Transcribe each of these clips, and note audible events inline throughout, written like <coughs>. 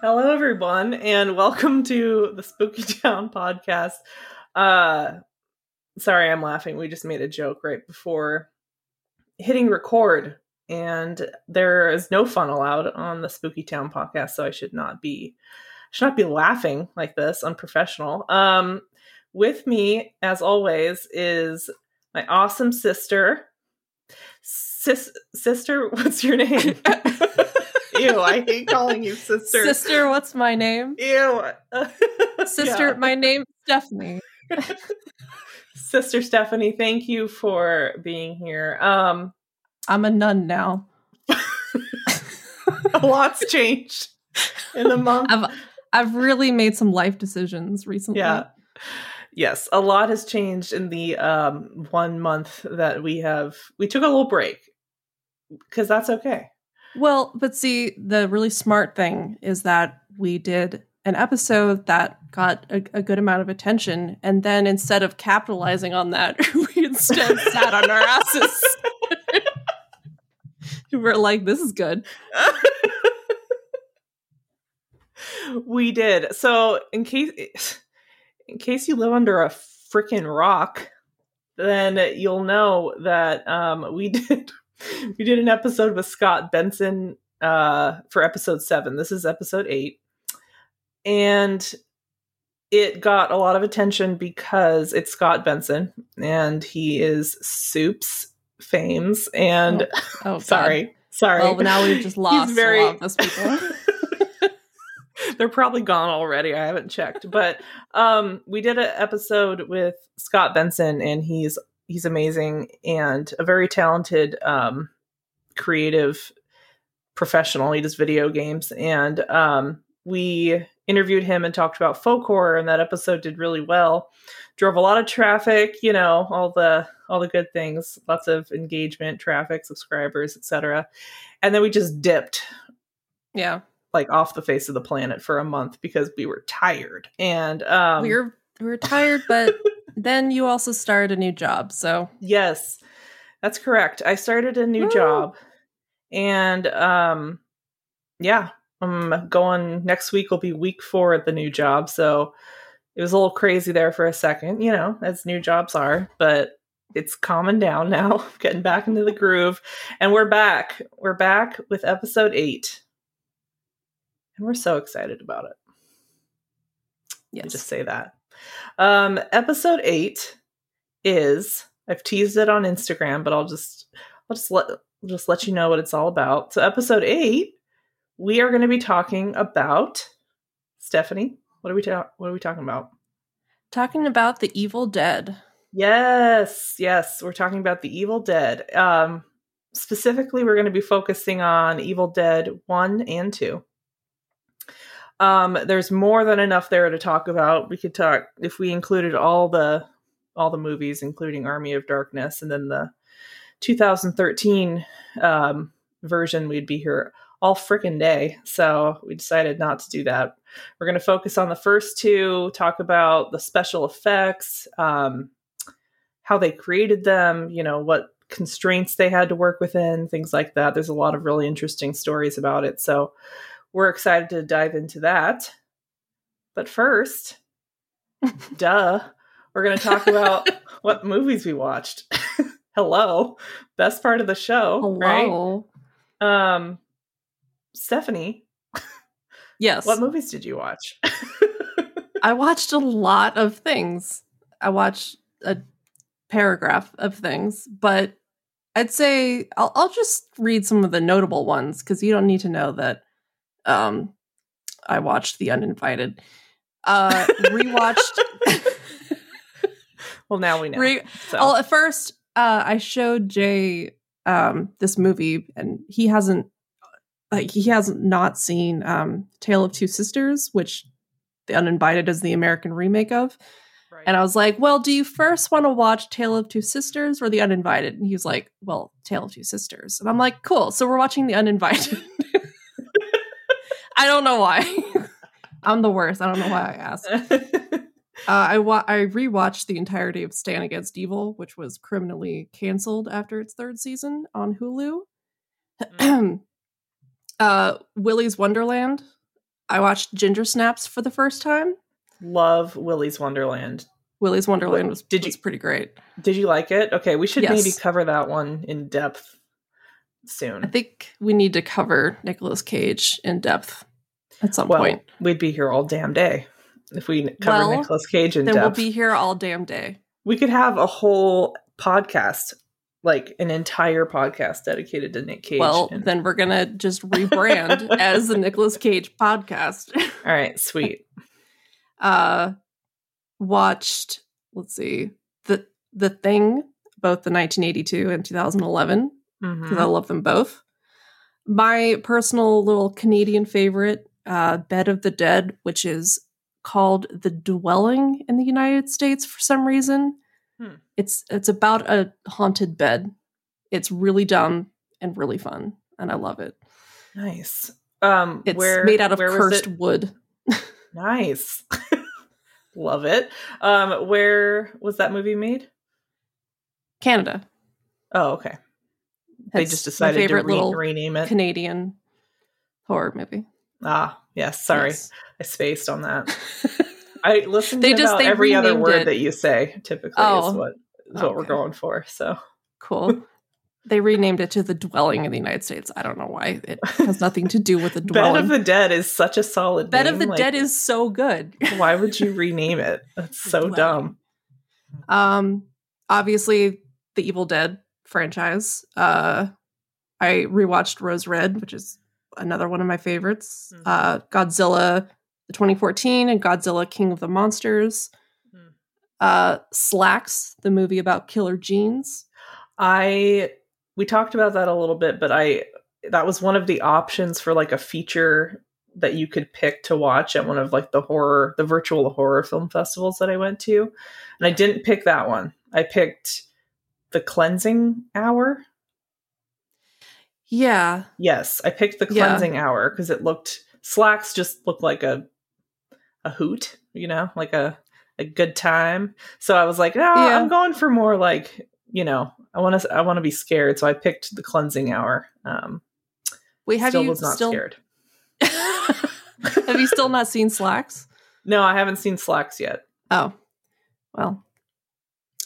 Hello, everyone, and welcome to the Spooky <laughs> Town podcast. Uh, sorry, I'm laughing. We just made a joke right before hitting record, and there is no fun allowed on the Spooky Town podcast, so I should not be should not be laughing like this, unprofessional. Um, with me, as always, is my awesome sister. Sis- sister, <laughs> what's your name? <laughs> Ew, I hate calling you sister. Sister, what's my name? Ew. <laughs> Sister, Yeah. my name's Stephanie. <laughs> Sister Stephanie, thank you for being here. Um, I'm a nun now. <laughs> a lot's changed in the month. I've I've really made some life decisions recently. Yeah. Yes, a lot has changed in the um one month that we have we took a little break because that's okay. Well, but see, the really smart thing is that we did an episode that got a, a good amount of attention, and then instead of capitalizing on that, <laughs> we instead sat on our asses. we <laughs> were like, "This is good." <laughs> we did. So in case in case you live under a freaking rock, then you'll know that um we did we did an episode with Scott Benson uh for episode 7. This is episode 8. And it got a lot of attention because it's Scott Benson and he is Soups Fames and Oh, <laughs> God. sorry. Sorry. Well, now we've just <laughs> lost very- a lot of those people. <laughs> They're probably gone already. I haven't checked. But um we did an episode with Scott Benson and he's he's amazing and a very talented um creative professional. He does video games and um we interviewed him and talked about folk horror and that episode did really well. Drove a lot of traffic, you know, all the all the good things, lots of engagement, traffic, subscribers, etc. And then we just dipped yeah, like off the face of the planet for a month because we were tired and um we were we were tired, but <laughs> then you also started a new job, so yes that's correct i started a new Woo. job and um yeah i'm going next week will be week four at the new job so it was a little crazy there for a second you know as new jobs are but it's calming down <laughs> now getting back into the groove and we're back we're back with episode eight and we're so excited about it yes. I'll just say that. Um, episode eight is I've teased it on Instagram, but I'll just I'll just let I'll just let you know what it's all about. So episode eight, we are going to be talking about Stephanie. What are we ta- What are we talking about? Talking about the Evil Dead. Yes, yes, we're talking about the Evil Dead. Um, specifically, we're going to be focusing on Evil Dead one and two. Um, there's more than enough there to talk about. We could talk if we included all the all the movies, including Army of Darkness, and then the 2013 um, version. We'd be here all frickin' day. So we decided not to do that. We're going to focus on the first two, talk about the special effects, um, how they created them, you know, what constraints they had to work within, things like that. There's a lot of really interesting stories about it. So we're excited to dive into that. But first, <laughs> duh, we're going to talk about <laughs> what movies we watched. <laughs> Hello, best part of the show, right? Hello. Um, Stephanie, Yes. what movies did you watch? I watched a lot of things. I watched a paragraph of things, but I'd say I'll, I'll just read some of the notable ones because you don't need to know that um, I watched The Uninvited. Uh, rewatched. <laughs> well, now we know. re- so. Well, at first, uh, I showed Jay um, this movie, and he hasn't like he hasn't not seen um, Tale of Two Sisters, which The Uninvited is the American remake of. Right. And I was like, "Well, do you first want to watch Tale of Two Sisters or The Uninvited?" And he was like, "Well, Tale of Two Sisters." And I'm like, "Cool." So we're watching The Uninvited. <laughs> I don't know why. <laughs> I'm the worst. I don't know why I asked. <laughs> Uh, I wa- I rewatched the entirety of Stand Against Evil, which was criminally canceled after its third season on Hulu. <clears throat> uh, Willy's Wonderland. I watched Ginger Snaps for the first time. Love Willy's Wonderland. Willy's Wonderland was, Did you- was pretty great. Did you like it? Okay, we should maybe cover that one in depth soon. I think we need to cover Nicolas Cage in depth at some Well, point. we'd be here all damn day if we cover Well, Nicolas Cage in Then depth. we'll be here all damn day. we could have a whole podcast, like an entire podcast dedicated to Nick Cage. well, and- then we're gonna just rebrand <laughs> as the Nicolas Cage podcast. <laughs> all right, sweet. uh watched let's see the the thing both the 1982 and 2011 because Mhm. i love them both my personal little canadian favorite uh bed of the dead which is called the dwelling in the united states for some reason Hmm. it's it's about a haunted bed it's really dumb and really fun and i love it Nice. Um, it's where made out of cursed wood <laughs> Nice. <laughs> Love it. Um, where was that movie made? canada Oh, okay. They That's just my decided to re- rename it. Canadian horror movie. Ah, yes. Sorry, Yes. I spaced on that. <laughs> I listened They to just- every other word it. that you say. Typically, Oh, is what is what we're going for. So cool. they renamed it to the dwelling in the United States. I don't know why. It has nothing to do with the dwelling. <laughs> Bed of the Dead is such a solid. Bed of the like, Dead is so good. Why would you rename it? That's so Dwelling. dumb. Um, obviously the Evil Dead franchise. Uh, I rewatched Rose Red, which is another one of my favorites. Mhm. Uh, Godzilla, the 2014, and Godzilla King of the Monsters. Mm. Uh, Slaxx, the movie about killer jeans. I we talked about that a little bit, but I that was one of the options for like a feature that you could pick to watch at one of like the horror the virtual horror film festivals that I went to. And I didn't pick that one. I picked The Cleansing Hour. Yeah, Yes, I picked The Yeah. Cleansing Hour because it looked Slaxx just looked like a a hoot, you know, like a a good time. So I was like, no, Yeah. I'm going for more like, you know, I want to I want to be scared. So I picked The Cleansing Hour. Um, wait, have still you was not still scared. <laughs> have you still not seen Slaxx? No, I haven't seen Slaxx yet. Oh, well,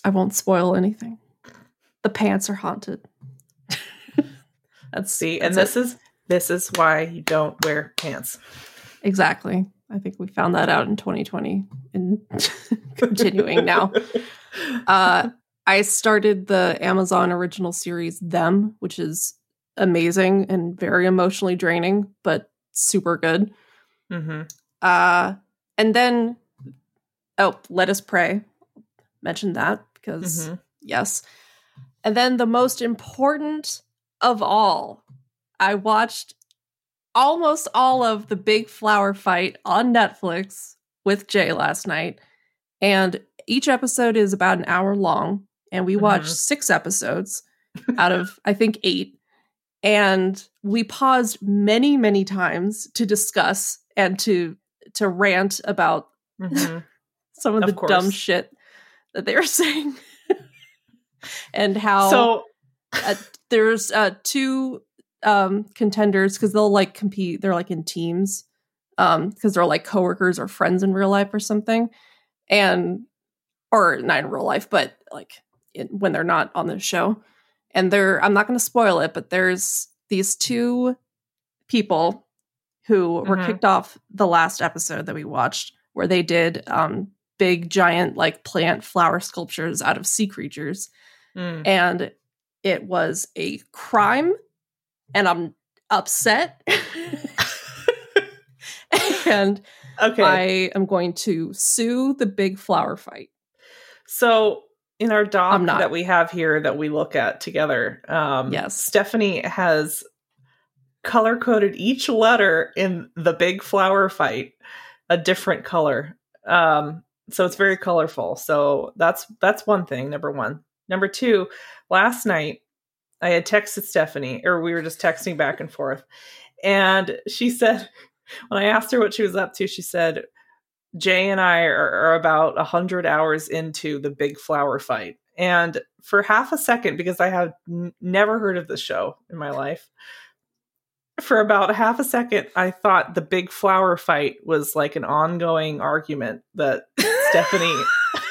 I won't spoil anything. The pants are haunted. That's See, and this is this is why you don't wear pants. exactly. I think we found that out in 2020 and <laughs> continuing now. Uh, I started the Amazon original series Them, which is amazing and very emotionally draining, but super good. hmm Uh, and then, oh, Let Us Pray. Mentioned that because hmm yes. And then the most important of all, I watched almost all of the big flower fight on Netflix with Jay last night. And each episode is about an hour long. And we watched Mhm. six episodes out of, <laughs> I think, eight. And we paused many, many times to discuss and to to rant about hmm <laughs> some of Of the dumb shit that they were <laughs> saying. and how So uh, there's uh two um contenders because they'll like compete they're like in teams um because they're like coworkers or friends in real life or something and or not in real life but like in, when they're not on the show and they're i'm not going to spoil it but there's these two people who were Mhm. kicked off the last episode that we watched where they did um big giant like plant flower sculptures out of sea creatures mm, and it was a crime and i'm upset <laughs> and okay. i am going to sue the big flower fight So in our doc that we have here that we look at together, um, Yes. Stephanie has color coded each letter in the big flower fight a different color. Um, so it's very colorful. So that's that's one thing. Number one. Number two. Last night I had texted Stephanie, or we were just texting back and forth, and she said <laughs> when I asked her what she was up to, she said Jay and I are, are about a hundred hours into the big flower fight. And for half a second, because I have n- never heard of this show in my life, for about half a second, I thought the big flower fight was like an ongoing argument that <laughs> Stephanie <laughs>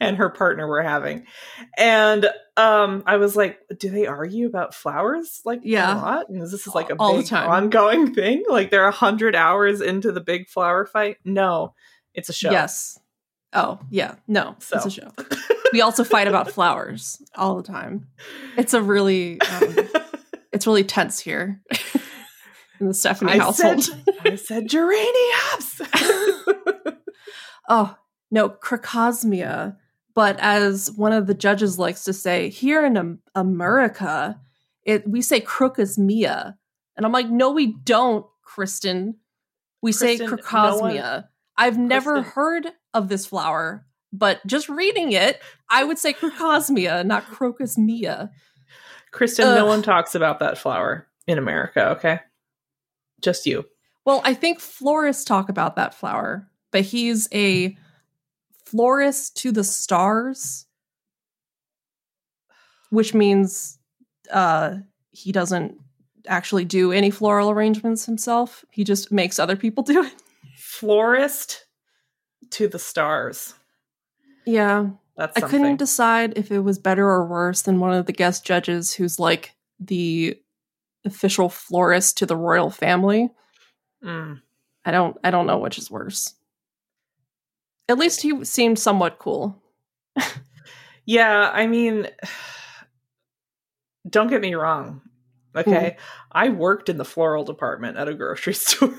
and her partner were having. And um I was like, do they argue about flowers like Yeah. a lot? And is this is like a All big ongoing <laughs> thing? Like they're a hundred hours into the big flower fight? No, it's a show. Yes. Oh, yeah. No, it's a show. We also fight about flowers all the time. It's a really, um, <laughs> it's really tense here <laughs> in the Stephanie I household. said, I said geraniums. oh, no, crocosmia. But as one of the judges likes to say, here in Am- America, it we say crocosmia. And I'm like, no, we don't, Kristen. We say Kristen, no crocosmia. I've never heard of this flower, but just reading it, I would say crocosmia, not crocusmia. Kristen, no one talks about that flower in America, okay? Just you. Well, I think florists talk about that flower, but he's a florist to the stars, which means uh, he doesn't actually do any floral arrangements himself. He just makes other people do it. Florist to the stars. Yeah, That's I couldn't decide if it was better or worse than one of the guest judges who's like the official florist to the royal family. Mm. I don't I don't know which is worse. At least he seemed somewhat cool. Yeah, I mean, don't get me wrong. Okay. I worked in the floral department at a grocery <laughs> store.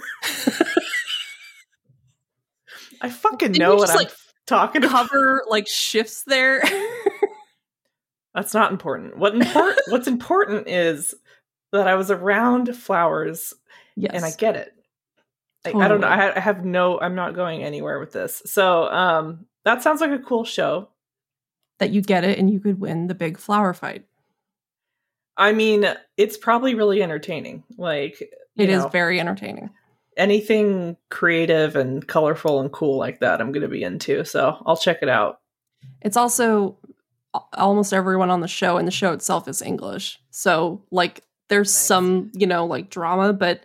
I fucking Didn't know what just, I'm like, talking about. Cover like shifts there. That's not important. What import- <laughs> what's important is that I was around flowers yes. and I get it. Like, I don't know. I, I have no. I'm not going anywhere with this. So um, that sounds like a cool show. that you get it and you could win the big flower fight. I mean, it's probably really entertaining. Like It you is very entertaining. anything creative and colorful and cool like that. I'm going to be into. So I'll check it out. It's also almost everyone on the show and the show itself is English. So like there's Nice. some, you know, like drama, but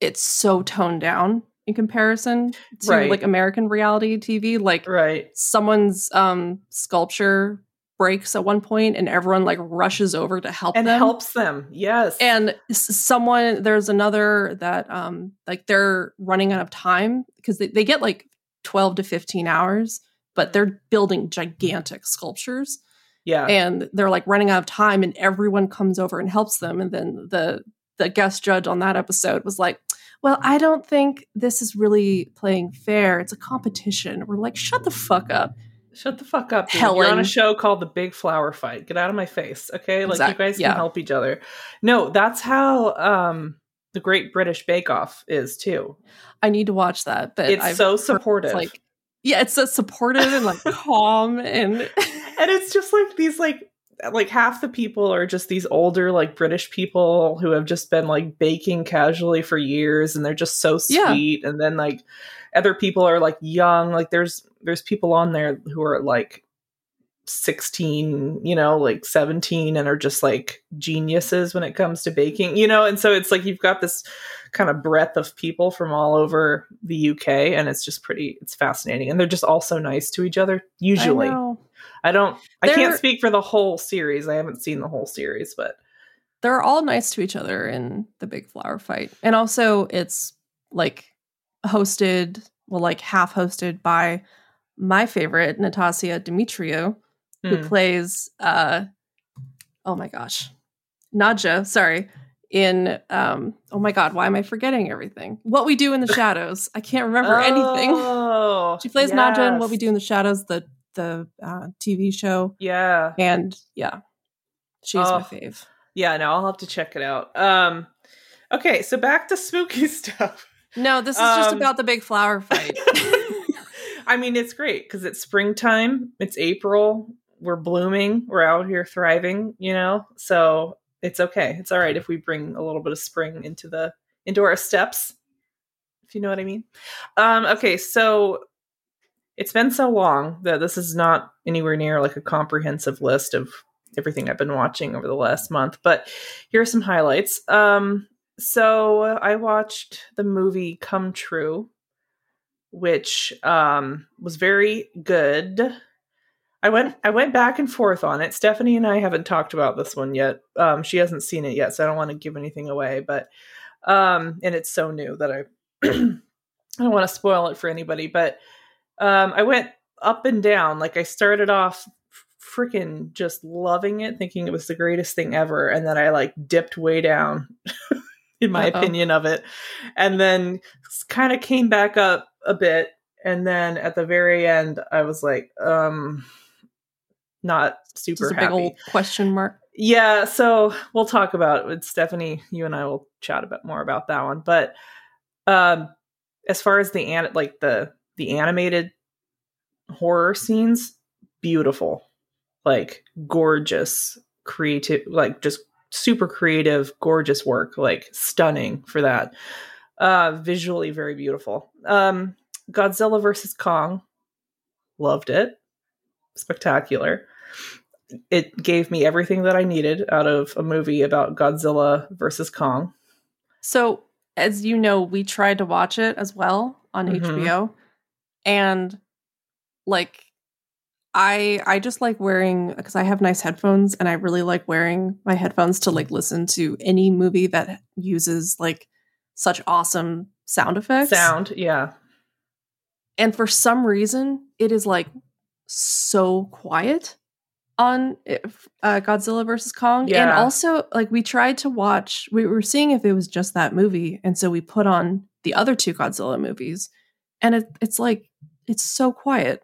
it's so toned down in comparison to Right. like American reality TV. Like Right. someone's um sculpture breaks at one point and everyone like rushes over to help And them. helps them. Yes. and someone there's another that um like they're running out of time because they, they get like 12 to 15 hours but they're building gigantic sculptures yeah. and they're like running out of time and everyone comes over and helps them and then the the guest judge on that episode was like well i don't think this is really playing fair it's a competition we're like shut the fuck up Shut the fuck up. Dude. You're on a show called The Big Flower Fight. Get out of my face. Okay? Like Exact- you guys yeah. can help each other. No, that's how um the Great British Bake Off is too. i need to watch that but It's I've so supportive. it's like yeah it's so supportive and like <laughs> calm and <laughs> and it's just like these like like half the people are just these older like british people who have just been like baking casually for years and they're just so Yeah. sweet. And then like other people are like young. Like there's there's people on there who are like 16 you know like 17 and are just like geniuses when it comes to baking you know? And so it's like you've got this kind of breadth of people from all over the uk and it's just pretty it's fascinating. And they're just all so nice to each other usually I don't. I They're- can't speak for the whole series. I haven't seen the whole series, but they're all nice to each other in the big flower fight and also it's like hosted well like half hosted by my favorite natasia demetriou who hmm, plays uh oh my gosh nadja sorry in um oh my god why am i forgetting everything what we do in the <laughs> shadows i can't remember anything Oh, she plays nadja in what we yes. do in the shadows the the uh, tv show Yeah, and yeah she's my Oh. fave yeah. No, I'll have to check it out. Um, okay, so back to <laughs> spooky stuff. no this is just Um, about the big flower fight <laughs> <laughs> I mean, it's great because it's springtime. It's April. We're blooming. We're out here thriving. You know, so it's okay. It's all right if we bring a little bit of spring into the into our steps. If you know what I mean. Um, okay, so it's been so long that this is not anywhere near like a comprehensive list of everything I've been watching over the last month. But here are some highlights. Um, so I watched the movie Come True, which um, was very good. I went I went back and forth on it. Stephanie and I haven't talked about this one yet. Um, she hasn't seen it yet, so I don't want to give anything away. But um, and it's so new that I <clears throat> I don't want to spoil it for anybody. But um, I went up and down. Like I started off freaking just loving it, thinking it was the greatest thing ever, and then I like dipped way down <laughs> in my Uh-oh. opinion of it, and then kind of came back up a bit, and then at the very end, I was like, um, not super Just a happy. big old question mark. Yeah, so we'll talk about it with Stephanie. You and I will chat a bit more about that one. But um as far as the an- like the the animated horror scenes, beautiful. Like gorgeous, creative like just super creative, gorgeous work, like stunning for that. Uh visually very beautiful. Um Godzilla versus Kong. Loved it. Spectacular it gave me everything that I needed out of a movie about Godzilla versus Kong. So, as you know, we tried to watch it as well on Mhm. HBO, and like, I I just like wearing because I have nice headphones, and I really like wearing my headphones to like listen to any movie that uses like such awesome sound effects. Sound, yeah. and for some reason, it is like so quiet on uh, Godzilla versus Kong. And also, like, we tried to watch, we were seeing if it was just that movie. And so we put on the other two Godzilla movies. And it, it's like, it's so quiet.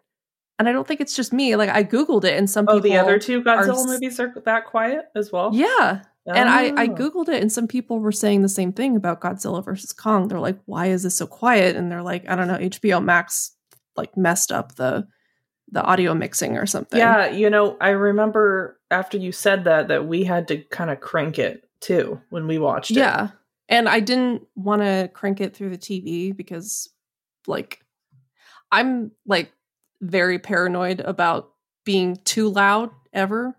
And I don't think it's just me. Like, I Googled it and some Oh, people. the other two are Godzilla s- movies are that quiet as well? Yeah. And I, I Oh. Googled it and some people were saying the same thing about Godzilla versus Kong. They're like, why is this so quiet? And they're like, I don't know, HBO Max like messed up the the audio mixing or something. Yeah, you know, I remember after you said that that we had to kind of crank it too when we watched it. Yeah. And I didn't want to crank it through the TV because like I'm like very paranoid about being too loud ever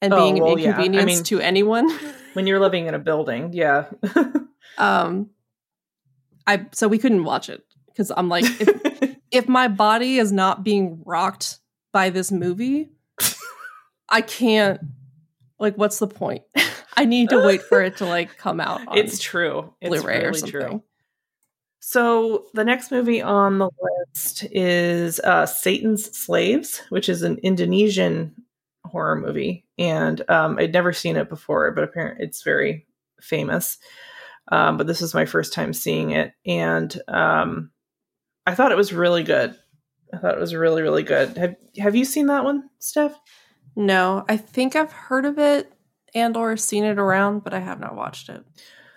and Oh, being well, an yeah. I inconvenience mean- to anyone. When you're living in a building, yeah. <laughs> um I so we couldn't watch it because I'm like if, <laughs> if my body is not being rocked by this movie, I can't like what's the point? <laughs> I need to wait for it to like come out. On it's true. It's Blu-ray or something. true. So the next movie on the list is uh, Satan's Slaves, which is an Indonesian horror movie, and um, I'd never seen it before, but apparently it's very famous. Um, but this is my first time seeing it, and um, I thought it was really good. I thought it was really, really good. Have Have you seen that one, Steph? No, I think I've heard of it and or seen it around, but I have not watched it.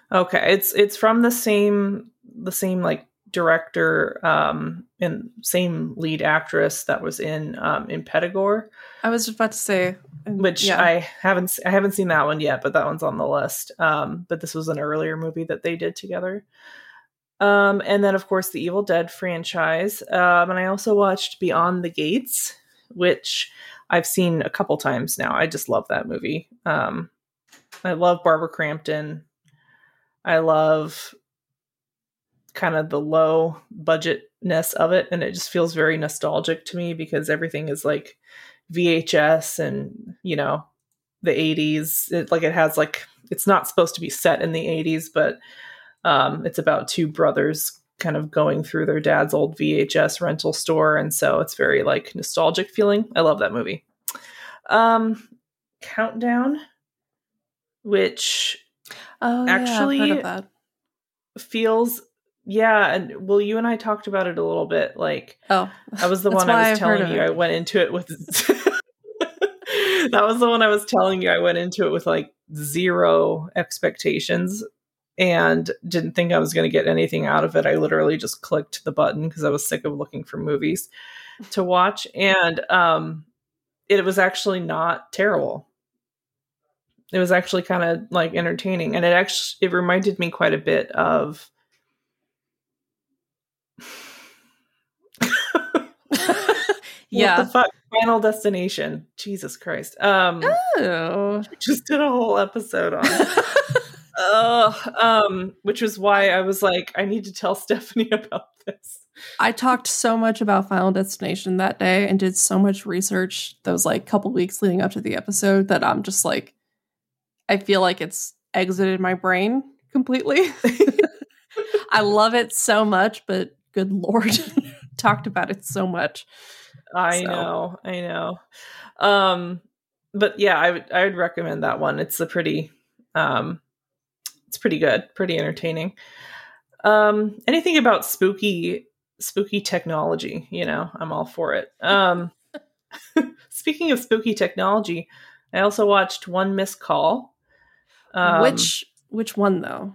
Okay, it's it's from the same the same like director um and same lead actress that was in um in Impetigore, I was just about to say, which yeah. I haven't I haven't seen that one yet, but that one's on the list. Um but this was an earlier movie that they did together. Um and then of course the Evil Dead franchise. Um and I also watched Beyond the Gates, which I've seen a couple times now. I just love that movie. Um I love Barbara Crampton. I love kind of the low budgetness of it and it just feels very nostalgic to me because everything is like VHS and you know the 80s it, like it has like it's not supposed to be set in the 80s but um it's about two brothers kind of going through their dad's old VHS rental store and so it's very like nostalgic feeling. I love that movie. Um Countdown which oh, yeah, actually- that. feels yeah and well you and i talked about it a little bit like Oh, that was the <laughs> one i was I've telling you it. i went into it with <laughs> that was the one i was telling you i went into it with like zero expectations and didn't think i was going to get anything out of it. I literally just clicked the button because i was sick of looking for movies to watch and um it was actually not terrible. It was actually kind of like entertaining and it actually it reminded me quite a bit of <laughs> yeah. What the fuck? Final Destination. Jesus Christ. Um Oh. just did a whole episode on. it. <laughs> uh, um, which was why I was like, I need to tell <laughs> Stephanie about this. I talked so much about Final Destination that day and did so much research those like couple weeks leading up to the episode that I'm just like I feel like it's exited my brain completely. I love it so much, but good lord, <laughs> talked about it so much. I So. know, I know. Um, but yeah, I would I would recommend that one. It's a pretty um it's pretty good, pretty entertaining. Um anything about spooky spooky technology, you know, I'm all for it. Um <laughs> speaking of spooky technology, I also watched One Missed Call. Um, which which one though?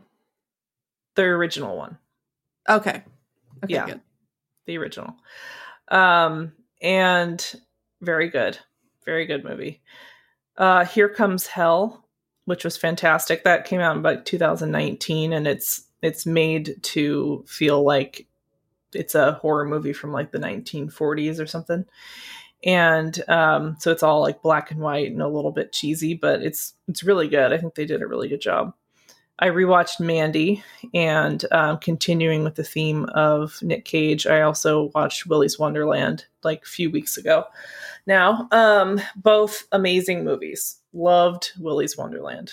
the original one. Okay. Okay, Yeah. good. the original. Um, and very good, very good movie. Uh, Here Comes Hell, which was fantastic. That came out in like 2019, and it's it's made to feel like it's a horror movie from like the 1940s or something. And um, so it's all like black and white and a little bit cheesy, but it's it's really good. I think they did a really good job. I rewatched Mandy, and um, continuing with the theme of Nick Cage, I also watched Willy's Wonderland like a few weeks ago. Now, um, both amazing movies. Loved Willy's Wonderland.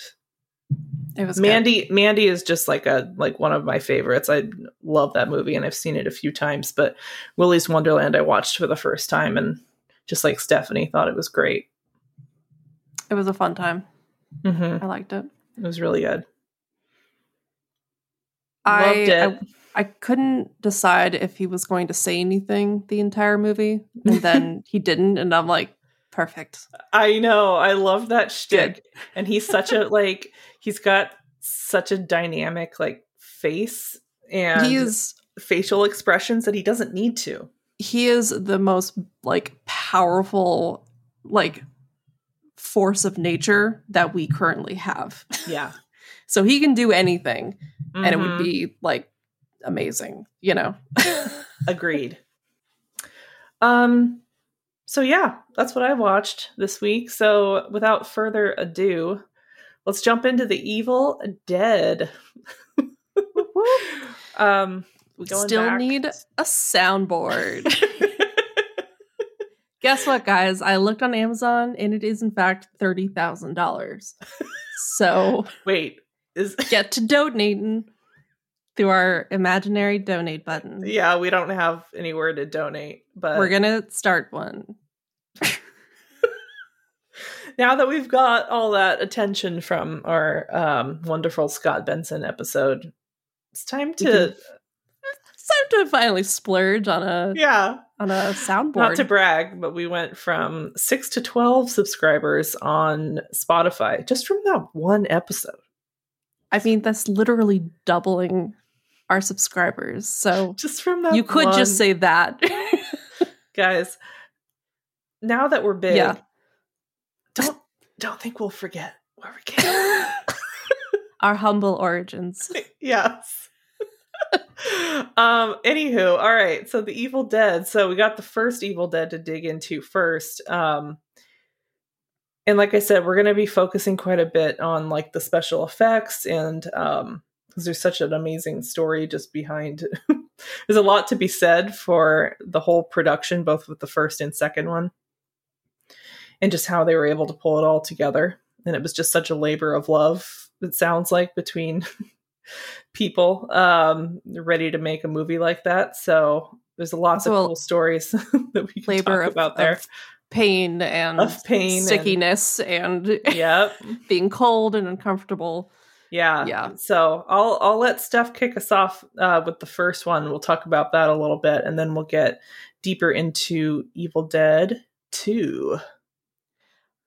It was good. Mandy, Mandy is just like a like one of my favorites. I love that movie, and I've seen it a few times. But Willy's Wonderland, I watched for the first time, and just like Stephanie, thought it was great. It was a fun time. hmm I liked it. It was really good. I, Loved it. I I couldn't decide if he was going to say anything the entire movie, and then <laughs> he didn't, and I'm like, perfect. I know. I love that shtick. <laughs> And he's such a like he's got such a dynamic like face and he is facial expressions that he doesn't need to. he is the most like powerful like force of nature that we currently have. Yeah. <laughs> So he can do anything, and it would Mhm. be like amazing, you know. <laughs> agreed. Um so yeah, that's what I watched this week. So without further ado, let's jump into the Evil Dead. <laughs> um we still back- need a soundboard. <laughs> Guess what, guys? I looked on Amazon and it is in fact thirty thousand dollars. so wait, is <laughs> get to donating through our imaginary donate button. yeah, we don't have anywhere to donate, but We're gonna start one. <laughs> now that we've got all that attention from our um, wonderful Scott Benson episode, it's time to It's time to finally splurge on a yeah, on a soundboard. not to brag, but we went from six to twelve subscribers on Spotify just from that one episode. I mean, that's literally doubling our subscribers. So <laughs> Just from that, you could one- just say that. <laughs> guys. Now that we're big, Yeah. don't don't think we'll forget where we came. <laughs> our humble origins. yes. um anywho all right so the evil dead so we got the first evil dead to dig into first um and like i said we're going to be focusing quite a bit on like the special effects and um because there's such an amazing story just behind <laughs> there's a lot to be said for the whole production both with the first and second one and just how they were able to pull it all together. And it was just such a labor of love it sounds like between <laughs> people um ready to make a movie like that. So there's lots Also of cool stories <laughs> that we can talk of, about there pain and Of pain and- stickiness and, yep <laughs> being cold and uncomfortable. yeah Yeah. so i'll i'll let steph kick us off uh with the first one we'll talk about that a little bit and then we'll get deeper into evil dead 2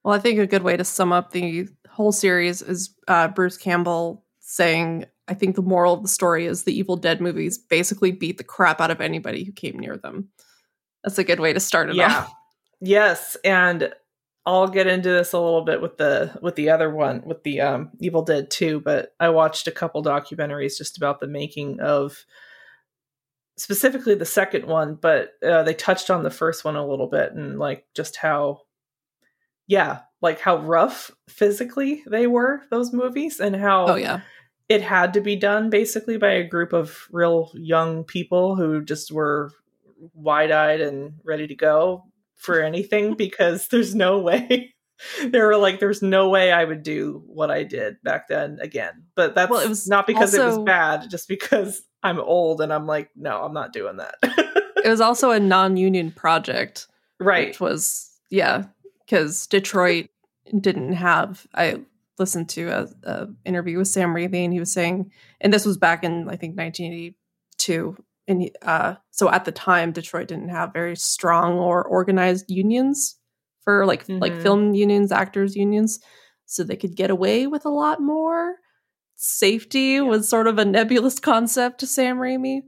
Well, I think a good way to sum up the whole series is uh, Bruce Campbell saying, I think the moral of the story is the Evil Dead movies basically beat the crap out of anybody who came near them. That's a good way to start it yeah off. Yes and i'll get into this a little bit with the with the other one with the um evil dead 2 but i watched a couple documentaries just about the making of specifically the second one but uh, they touched on the first one a little bit and like just how yeah like how rough physically they were those movies and how Oh, yeah. it had to be done basically by a group of real young people who just were wide-eyed and ready to go for anything <laughs> because there's no way <laughs> there were like there's no way I would do what I did back then again. But that's Well, it was not because it was bad, just because I'm old and I'm like, no, I'm not doing that. <laughs> It was also a non-union project, right. which was yeah, because Detroit didn't have. I listened to a, a interview with Sam Raimi, and he was saying, and this was back in I think 1982, and uh, so at the time Detroit didn't have very strong or organized unions for like like Mhm. film unions, actors unions, so they could get away with a lot more. Safety was sort of a nebulous concept to Sam Raimi.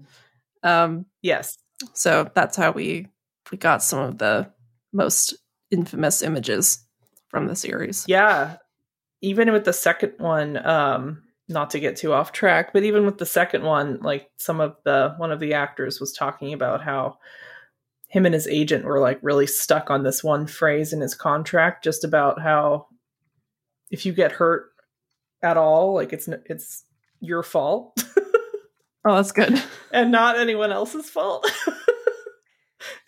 Um, Yes. so that's how we we got some of the most infamous images from the series. Yeah. Even with the second one, um, not to get too off track, but even with the second one, like some of the one of the actors was talking about how him and his agent were like really stuck on this one phrase in his contract, just about how if you get hurt at all, like it's it's your fault Oh, that's good. <laughs> and not anyone else's fault. <laughs>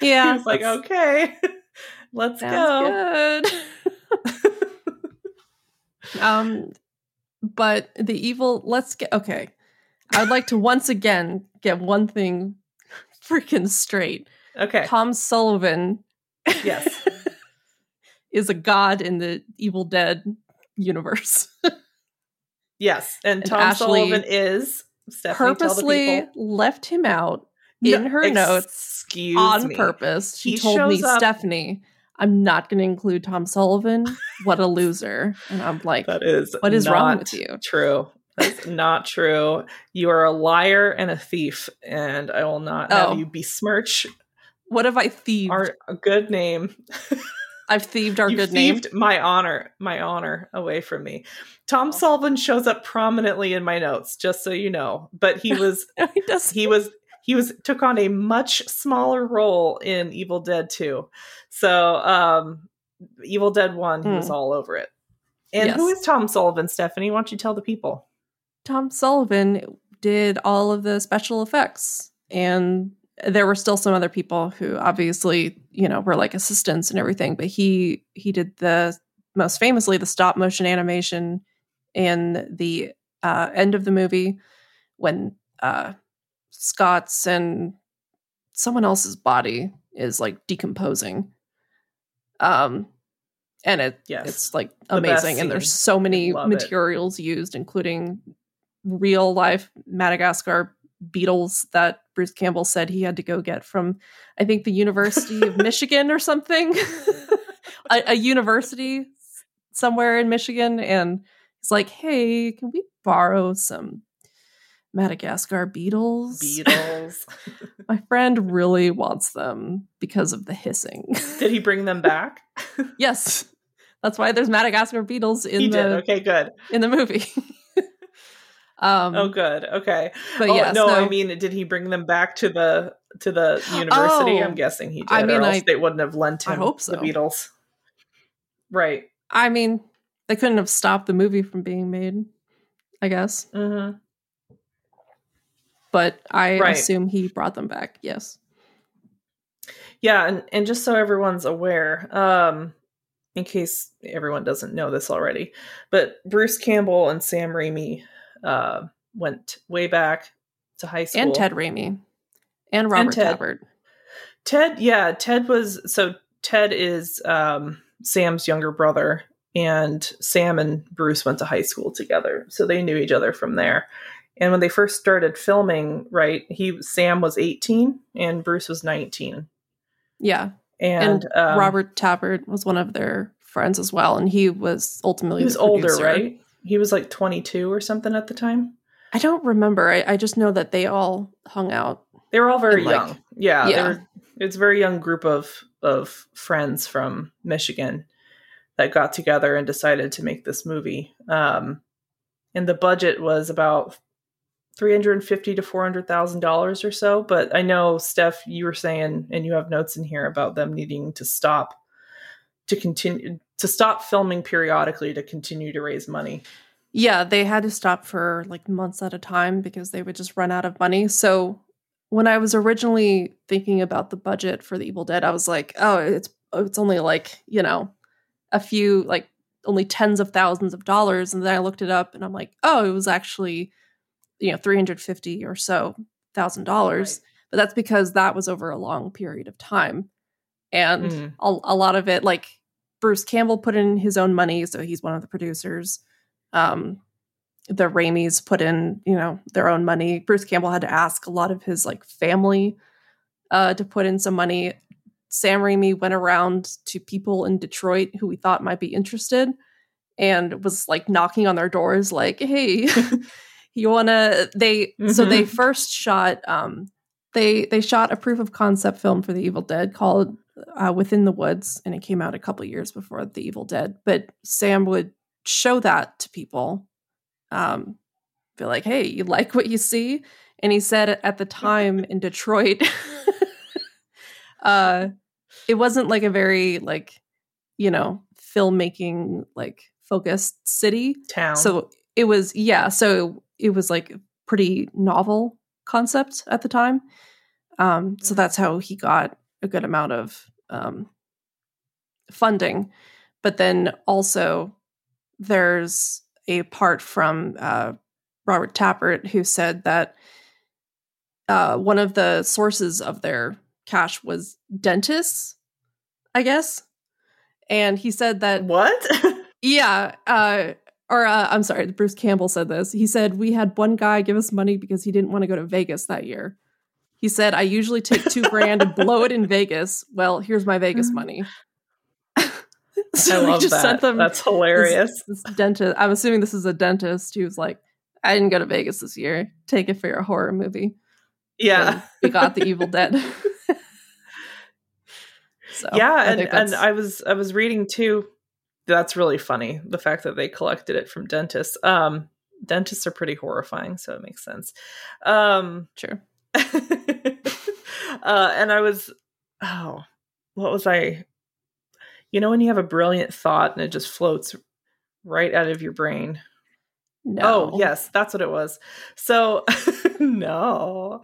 Yeah, he was like, okay, let's go. good. <laughs> um, but the evil. Let's get okay. I'd like to once again get one thing freaking straight. Okay. Tom Sullivan, Yes. <laughs> is a god in the Evil Dead universe. <laughs> Yes. And And Tom Ashley Sullivan is Stephanie, Purposely left him out in No, her notes on me. purpose. She He told me, up- Stephanie, I'm not going to include Tom Sullivan. What a <laughs> loser. And I'm like, That is What is wrong with you? True. That's <laughs> not true. You are a liar and a thief, and I will not Oh. have you besmirch what have I thieved? our good name. <laughs> I've thieved our you good name. my honor, my honor away from me. Oh. Tom Sullivan shows up prominently in my notes, just so you know. But he was he does. he was he was took on a much smaller role in Evil Dead 2. So um Evil Dead 1 he was Hmm. all over it. And who Yes. is Tom Sullivan, Stephanie? Why don't you tell the people? Tom Sullivan did all of the special effects. And there were still some other people who obviously, you know, were like assistants and everything, but he he did the most famously the stop motion animation in the uh, end of the movie when uh, Scott's and someone else's body is like decomposing. Um, and it Yes. it's like The amazing, and there's so many Love it. materials used, including real life Madagascar beetles that Bruce Campbell said he had to go get from, I think, the University of <laughs> Michigan or something, <laughs> a, a university somewhere in Michigan, and he's like, "Hey, can we borrow some Madagascar beetles?" Beetles. <laughs> My friend really wants them because of the hissing. <laughs> Did he bring them back? <laughs> yes, that's why there's Madagascar beetles in he the did. Okay, good. in the movie. um, Oh, good. Okay. but oh, yes, no, no, I mean, did he bring them back to the to the university? Oh. I'm guessing he did. I mean, or else I- they wouldn't have lent I him hope the beetles. Right. I mean, they couldn't have stopped the movie from being made. I guess, hmm but I Right. assume he brought them back. Yes. Yeah, and and just so everyone's aware, um, in case everyone doesn't know this already, but Bruce Campbell and Sam Raimi uh, went way back to high school. And Ted Raimi, and Robert Ted. Tapert. Ted, yeah, Ted was so Ted is um, Sam's younger brother, and Sam and Bruce went to high school together, so they knew each other from there. And when they first started filming, right, he Sam was eighteen and Bruce was nineteen, Yeah, and, um, Robert Tapert was one of their friends as well, and he was ultimately he was older, right? He was like twenty two or something at the time. I don't remember. I, I just know that they all hung out. They were all very And, like, young. Yeah, yeah. were- it's a very young group of of friends from Michigan that got together and decided to make this movie. Um, and the budget was about three hundred and fifty to four hundred thousand dollars or so. But I know Steph, you were saying, and you have notes in here about them needing to stop to continue to stop filming periodically to continue to raise money. Yeah, they had to stop for like months at a time because they would just run out of money. So when I was originally thinking about the budget for the Evil Dead, I was like, oh, it's it's only like, you know, a few like only tens of thousands of dollars and then I looked it up and I'm like, oh, it was actually you know, 350 or so thousand dollars. Right. But that's because that was over a long period of time. And Mhm. a, a lot of it like Bruce Campbell put in his own money, so he's one of the producers. Um, the Raimis put in, you know, their own money. Bruce Campbell had to ask a lot of his like family uh, to put in some money. Sam Raimi went around to people in Detroit who we thought might be interested and was like knocking on their doors, like, "Hey, <laughs> you wanna?" They so they first shot. Um, they they shot a proof of concept film for the Evil Dead called uh, Within the Woods, and it came out a couple years before the Evil Dead. But Sam would show that to people, um, be like, "Hey, you like what you see?" And he said at the time in Detroit, <laughs> uh, it wasn't like a very like you know filmmaking like focused city. Town. So it was yeah. So it was like a pretty novel concept at the time. Um, so Mhm. that's how he got a good amount of um, funding. But then also there's a part from uh, Robert Tapert who said that uh, one of the sources of their cash was dentists, I guess. And he said that what? <laughs> yeah, uh, or uh, I'm sorry, Bruce Campbell said this. He said we had one guy give us money because he didn't want to go to Vegas that year. He said, "I usually take two grand and blow it in Vegas. Well, here's my Vegas money." <laughs> I we love just that. sent them That's hilarious. this, this dentist. I'm assuming this is a dentist He was like, "I didn't go to Vegas this year. Take it for your horror movie." yeah. And we got the Evil Dead. <laughs> <laughs> so yeah, and think and I was I was reading too. That's really funny. The fact that they collected it from dentists. Um, dentists are pretty horrifying, so it makes sense. Um, sure. <laughs> uh, and I was, oh, what was I? You know when you have a brilliant thought and it just floats right out of your brain. No. Oh, yes, that's what it was. So, <laughs> no,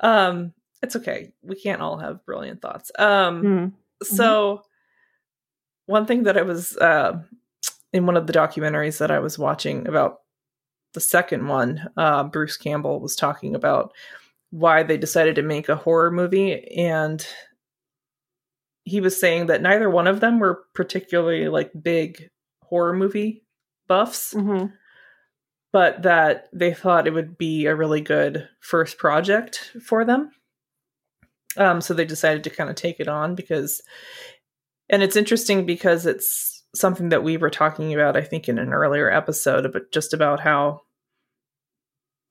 um, it's okay. We can't all have brilliant thoughts. Um, Hmm. so one thing that I was uh, in one of the documentaries that I was watching about the second one, uh, Bruce Campbell was talking about why they decided to make a horror movie, and he was saying that neither one of them were particularly like big horror movie buffs, Mhm. but that they thought it would be a really good first project for them. Um, so they decided to kind of take it on because, and it's interesting because it's something that we were talking about, I think, in an earlier episode, but just about how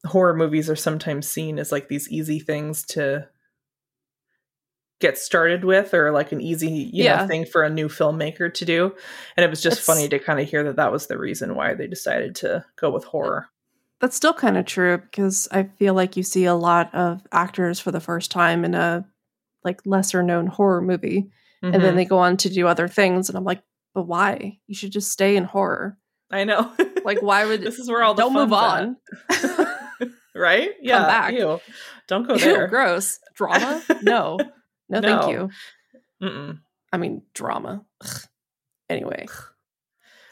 horror movies are sometimes seen as like these easy things to get started with or like an easy you Yeah. know thing for a new filmmaker to do. And it was just It's- funny to kind of hear that that was the reason why they decided to go with horror. That's still kind of true because I feel like you see a lot of actors for the first time in a like lesser known horror movie and then Mhm. they go on to do other things and I'm like, "But why? You should just stay in horror." i know Like why would <laughs> this is where all the don't move on? <laughs> right yeah come back. ew. don't go Ew, there gross. Drama? No. <laughs> No, No. thank you. Mm-mm. I mean, drama. Ugh. Anyway.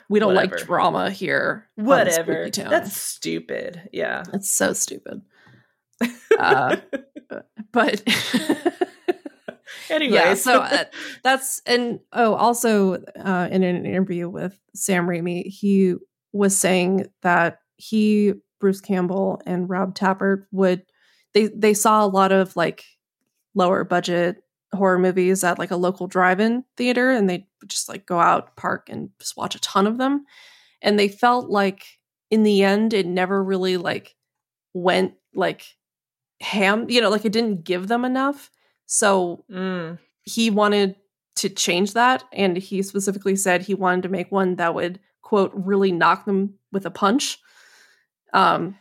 We don't like drama here. whatever that's stupid yeah it's so stupid. Uh, But Anyways, yeah so <laughs> uh, that's and oh also uh in an interview with sam raimi he was saying that he bruce campbell and rob tapert would they they saw a lot of like lower budget horror movies at like a local drive-in theater and they just like go out park and just watch a ton of them. And they felt like in the end it never really like went like ham you know like it didn't give them enough so Mm, he wanted to change that and he specifically said he wanted to make one that would quote really knock them with a punch. Um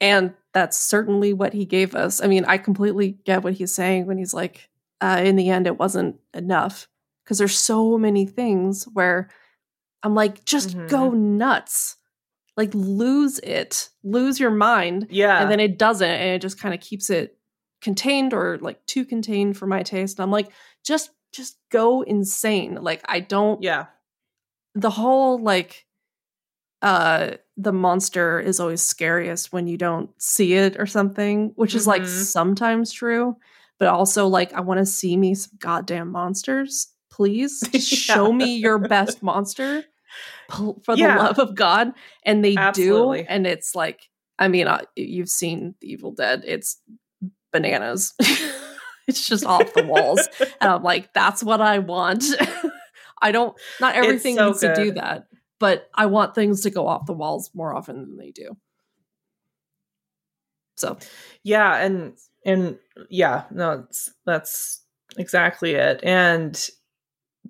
and that's certainly what he gave us. I mean i completely get what he's saying when he's like uh, in the end it wasn't enough. Because there's so many things where i'm like just Mhm. go nuts. Like lose it, lose your mind, Yeah. and then it doesn't, and it just kind of keeps it contained or like too contained for my taste. And I'm like, just just go insane. Like I don't yeah. the whole like uh the monster is always scariest when you don't see it or something, which is like Mhm. sometimes true, but also like I want to see me some goddamn monsters. Please <laughs> Yeah. show me your best monster for the Yeah. love of God. And they Absolutely. do. And it's like, I mean, uh, you've seen The Evil Dead, it's bananas. <laughs> it's just off the walls. And I'm like, that's what I want. <laughs> I don't, not everything so needs to do that, but I want things to go off the walls more often than they do. So, yeah and and yeah no it's, that's exactly it and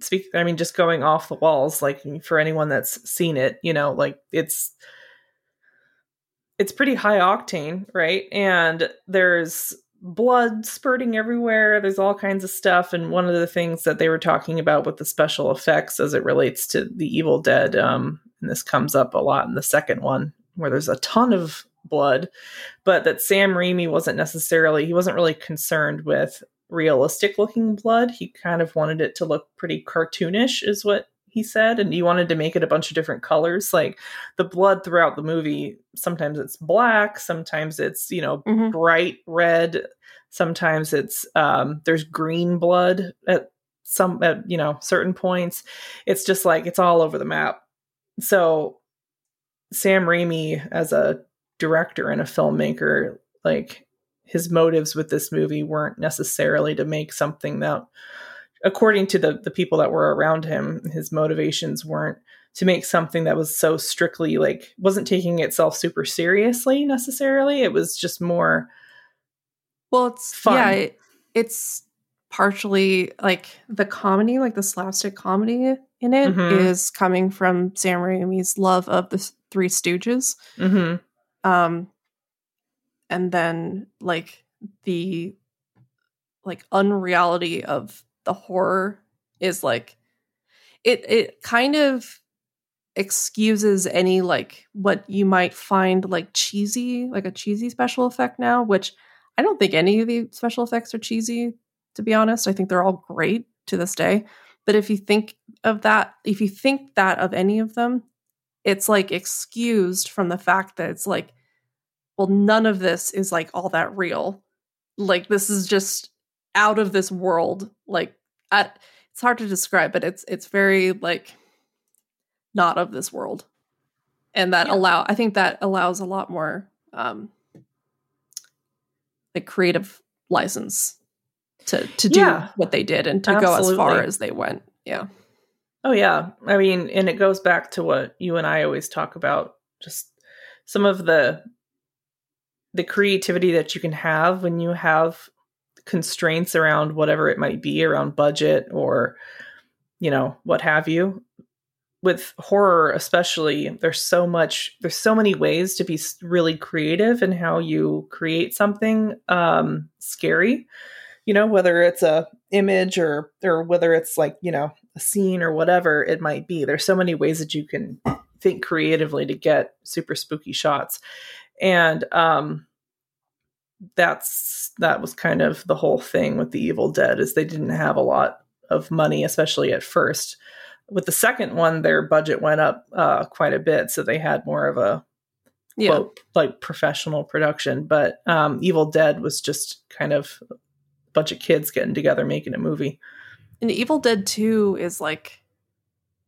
speak i mean just going off the walls like for anyone that's seen it you know like it's it's pretty high octane right and there's blood spurting everywhere there's all kinds of stuff and one of the things that they were talking about with the special effects as it relates to the evil dead um and this comes up a lot in the second one where there's a ton of blood but that Sam Raimi wasn't necessarily he wasn't really concerned with realistic looking blood. He kind of wanted it to look pretty cartoonish is what he said and he wanted to make it a bunch of different colors like the blood throughout the movie sometimes it's black, sometimes it's, you know, mhm. bright red, sometimes it's um there's green blood at some at you know certain points. It's just like it's all over the map. So Sam Raimi as a director and a filmmaker, like his motives with this movie weren't necessarily to make something that, according to the the people that were around him, his motivations weren't to make something that was so strictly like wasn't taking itself super seriously necessarily. It was just more well, it's, Fun. yeah, it, it's partially like the comedy, like the slapstick comedy in it is Mhm. coming from Sam Raimi's love of the Three Stooges. hmm um and then like the like unreality of the horror is like it it kind of excuses any like what you might find like cheesy like a cheesy special effect now which i don't think any of the special effects are cheesy to be honest. I think they're all great to this day. But if you think of that if you think that of any of them it's like excused from the fact that it's like well none of this is like all that real. Like this is just out of this world like at, it's hard to describe but it's it's very like not of this world and that Yeah. allow i think that allows a lot more um like creative license to to do Yeah. what they did and to go as far as they went yeah Oh yeah. I mean, and it goes back to what you and I always talk about just some of the the creativity that you can have when you have constraints around whatever it might be around budget or you know, what have you. With horror especially, there's so much there's so many ways to be really creative in how you create something um scary. You know, whether it's a image or or whether it's like, you know, a scene or whatever it might be. There's so many ways that you can think creatively to get super spooky shots. And um that's that was kind of the whole thing with the Evil Dead is they didn't have a lot of money, especially at first. With the second one, their budget went up uh, quite a bit, so they had more of a yeah quote like professional production. But um, Evil Dead was just kind of a bunch of kids getting together making a movie. And Evil Dead 2 is like,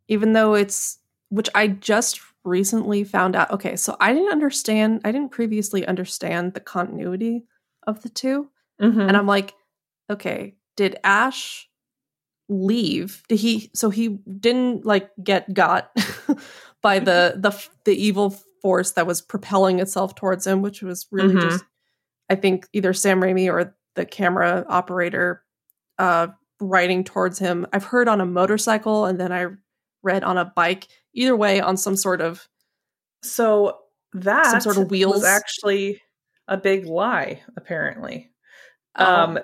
even though it's, which I just recently found out. Okay, so I didn't understand, I didn't previously understand the continuity of the 2 Mhm. And I'm like, okay, did Ash leave? Did he, so he didn't like get got <laughs> by the, <laughs> the, the evil force that was propelling itself towards him, which was really Mhm. just, I think either Sam Raimi or the camera operator uh riding towards him. I've heard on a motorcycle and then I read on a bike. Either way, on some sort of So that sort of wheels? was actually a big lie, apparently. um, Um,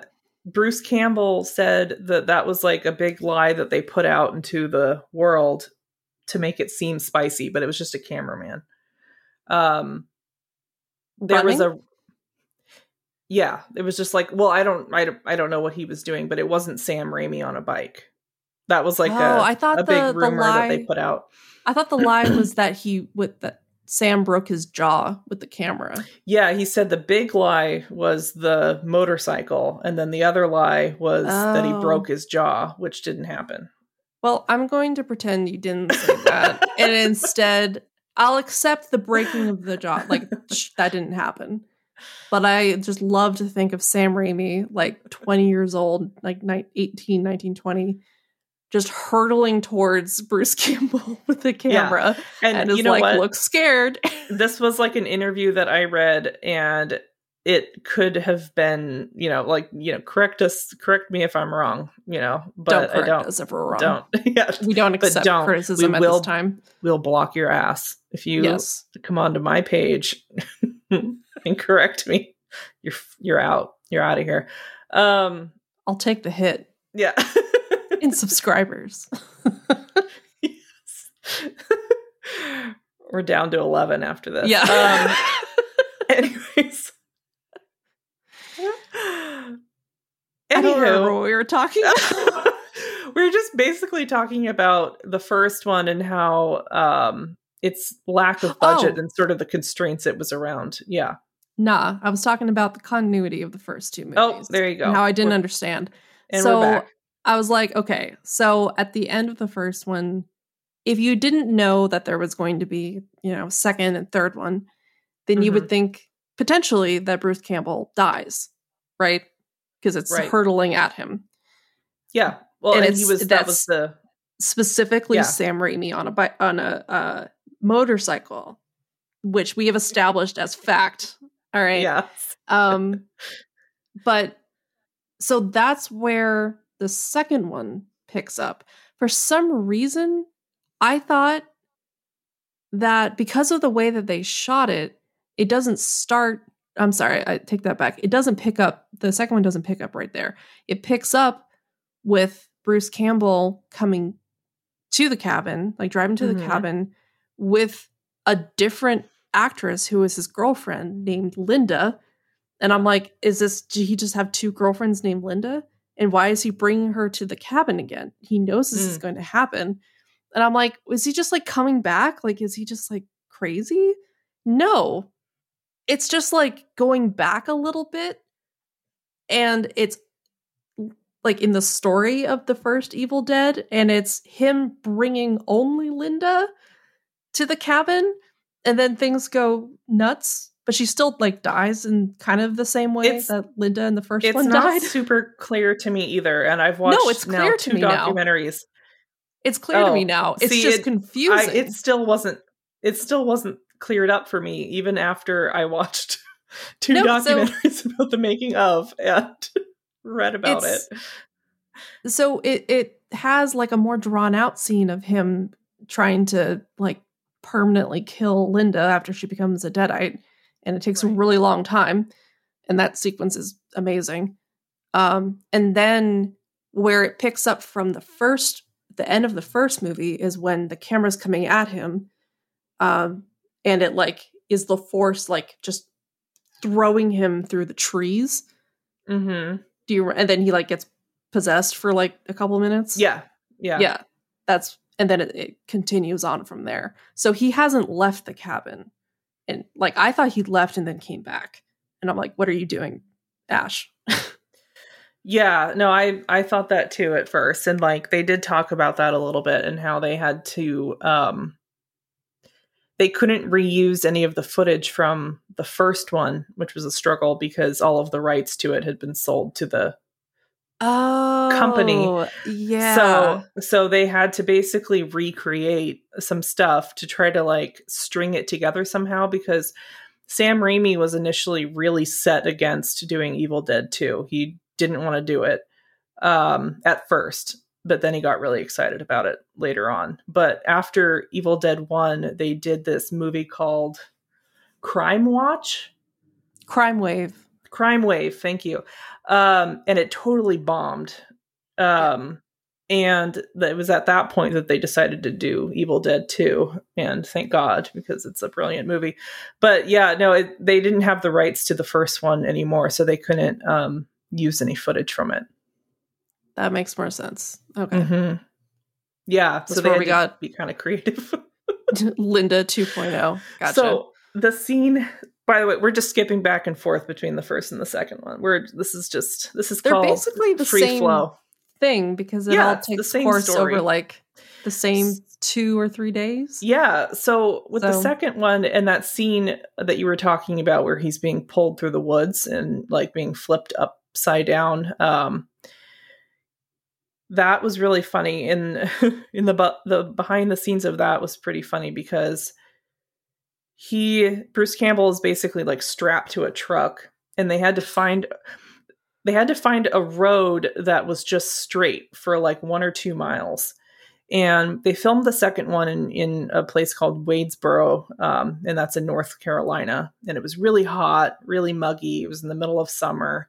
Bruce Campbell said that that was like a big lie that they put out into the world to make it seem spicy, but it was just a cameraman. Um, there was a yeah, it was just like, well, I don't, I don't, I don't know what he was doing, but it wasn't Sam Raimi on a bike. That was like oh, a, I thought a the, big the rumor that they put out. I thought the lie was that he with that Sam broke his jaw with the camera. Yeah, he said the big lie was the motorcycle, and then the other lie was that he Oh. broke his jaw, which didn't happen. Well, I'm going to pretend you didn't say that, and <laughs> instead, I'll accept the breaking of the jaw. Like sh- that didn't happen. But I just love to think of Sam Raimi, like 20 years old, like ni- 18, 19, 20, just hurtling towards <laughs> Bruce Campbell with the camera And, and, is you know like, what? looks scared. <laughs> this was like an interview that I read, and it could have been, you know, like you know, correct us, correct me if I'm wrong, you know, but don't I don't, us if we're wrong. don't, <laughs> yeah, We don't accept don't. criticism We at will- this time. we'll block your ass if you Yes. come onto my page and correct me. You're you're out. You're out of here. Um, I'll take the hit yeah. In subscribers. <laughs> Yes. We're down to 11 after this. yeah. Um, <laughs> anyways. I don't remember Anywho, what we were talking <laughs> about. we were just basically talking about the first one and how um its lack of budget Oh. and sort of the constraints it was around. Yeah. Nah, I was talking about the continuity of the first two movies. Oh, there you go. how I didn't We're- understand. And so. I was like, okay, so at the end of the first one, if you didn't know that there was going to be, you know, second and third one, then you Mm-hmm. would think potentially that Bruce Campbell dies, right? Because it's Right. hurtling at him. Yeah. Well, and and, he was that was the Specifically, Yeah. Sam Raimi on a bi- on a uh, motorcycle, which we have established as fact. All right. yeah. Um, but so that's where the second one picks up. For some reason, I thought that because of the way that they shot it, it doesn't start. I'm sorry, I take that back. It doesn't pick up. The second one doesn't pick up right there. It picks up with Bruce Campbell coming to the cabin, like driving to the Mhm. cabin with a different actress who is his girlfriend named Linda. And I'm like, is this, did he just have two girlfriends named Linda? And why is he bringing her to the cabin again? He knows this is Mm. going to happen. And I'm like, is he just like coming back? Like, is he just like crazy? No. It's just like going back a little bit. And it's like in the story of the first Evil Dead, and it's him bringing only Linda to the cabin, and then things go nuts. But she still like dies in kind of the same way It's- that Linda in the first It's one not died. <laughs> super clear to me either, and I've watched no, it's clear to two me now. It's clear to me Oh, now. It's see, just it- confusing. I, it still wasn't. It still wasn't cleared up for me, even after I watched <laughs> two No, so- documentaries <laughs> about the making of and read about it. so it it has like a more drawn out scene of him trying to like permanently kill Linda after she becomes a deadite and it takes a really long time and that sequence is amazing. Um and then where it picks up from the first the end of the first movie is when the camera's coming at him um and it like is the force like just throwing him through the trees. Mm-hmm. do you and then he like gets possessed for like a couple minutes? Yeah, yeah, yeah. That's and then it, it continues on from there. So he hasn't left the cabin and like i thought he left and then came back. And i'm like what are you doing ash? <laughs> Yeah, no, I I thought that too at first, and like they did talk about that a little bit and how they had to um they couldn't reuse any of the footage from the first one, which was a struggle because all of the rights to it had been sold to the oh Company. yeah So so they had to basically recreate some stuff to try to like string it together somehow because Sam Raimi was initially really set against doing Evil Dead 2. He didn't want to do it um at first, but then he got really excited about it later on. But after Evil Dead 1, they did this movie called Crime Watch. crime wave Crime Wave, thank you. Um, and it totally bombed. Um, and it was at that point that they decided to do Evil Dead 2 and thank God because it's a brilliant movie. But yeah, no, it, they didn't have the rights to the first one anymore so they couldn't um, use any footage from it. That makes more sense. Okay. Mm-hmm. Yeah, That's so they we to got- be kind of creative. <laughs> <laughs> Linda 2.0. Gotcha. So the scene by the way, we're just skipping back and forth between the first and the second one. We're this is just this is They're called basically the free same flow. thing because it Yeah, all takes same course story. over like the same two or three days. Yeah. So with the second one and that scene that you were talking about where he's being pulled through the woods and like being flipped upside down, um, that was really funny. And <laughs> in the bu- the behind the scenes of that was pretty funny because he Bruce Campbell is basically like strapped to a truck and they had to find they had to find a road that was just straight for like one or two miles and they filmed the second one in, in a place called Wadesboro, um, and that's in North Carolina. And it was really hot, really muggy. It was in the middle of summer,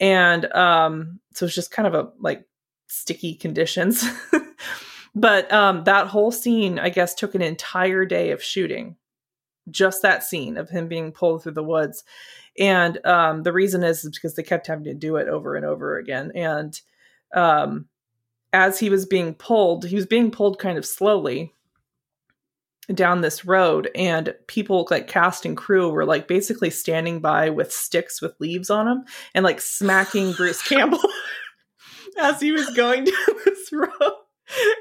and um, so it's just kind of a like sticky conditions. <laughs> but um, that whole scene, I guess, took an entire day of shooting. Just that scene of him being pulled through the woods, and um, the reason is, is because they kept having to do it over and over again, and um, as he was being pulled, he was being pulled kind of slowly down this road, and people like cast and crew were like basically standing by with sticks with leaves on them and like smacking Bruce <laughs> Campbell <laughs> as he was going down this road.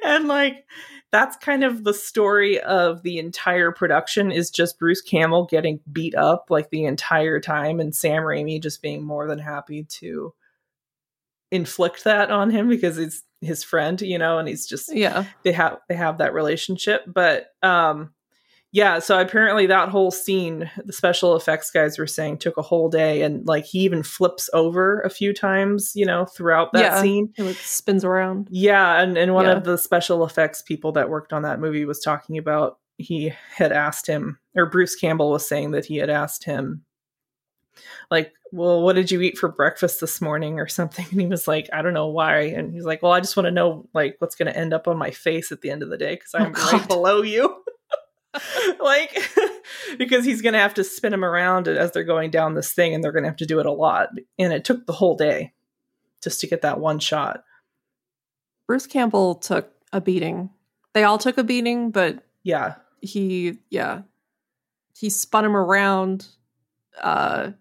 And like that's kind of the story of the entire production is just Bruce Campbell getting beat up like the entire time and Sam Raimi just being more than happy to inflict that on him because he's his friend, you know, and he's just Yeah. they have they have that relationship. But um yeah, so apparently that whole scene, the special effects guys were saying took a whole day and like he even flips over a few times, you know, throughout that Yeah. scene. It like spins around. Yeah, and, and one Yeah. of the special effects people that worked on that movie was talking about he had asked him, or Bruce Campbell was saying that he had asked him, like, well, what did you eat for breakfast this morning or something? And he was like, I don't know why. And he's like, well, I just want to know like what's going to end up on my face at the end of the day because I'm Oh, right below you. <laughs> like, <laughs> because he's going to have to spin him around as they're going down this thing and they're going to have to do it a lot. And it took the whole day just to get that one shot. Bruce Campbell took a beating. They all took a beating, but Yeah. he, yeah, he spun him around. Uh,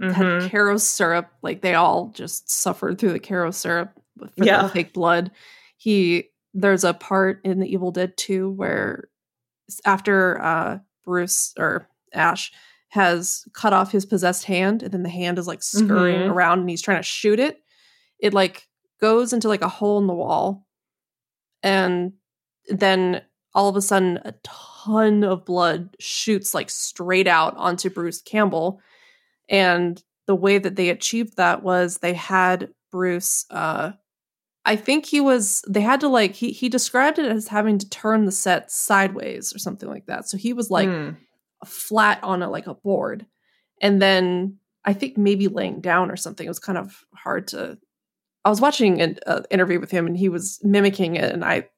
Mhm. had Karo syrup. Like they all just suffered through the Karo syrup for Yeah. the fake blood. He there's a part in the Evil Dead 2 where after uh Bruce or Ash has cut off his possessed hand and then the hand is like scurrying Mhm. around and he's trying to shoot it, it like goes into like a hole in the wall and then all of a sudden a ton of blood shoots like straight out onto Bruce Campbell and the way that they achieved that was they had Bruce uh I think he was they had to like he he described it as having to turn the set sideways or something like that. So he was like Mm. flat on a like a board. And then I think maybe laying down or something. It was kind of hard to I was watching an uh, interview with him and he was mimicking it and I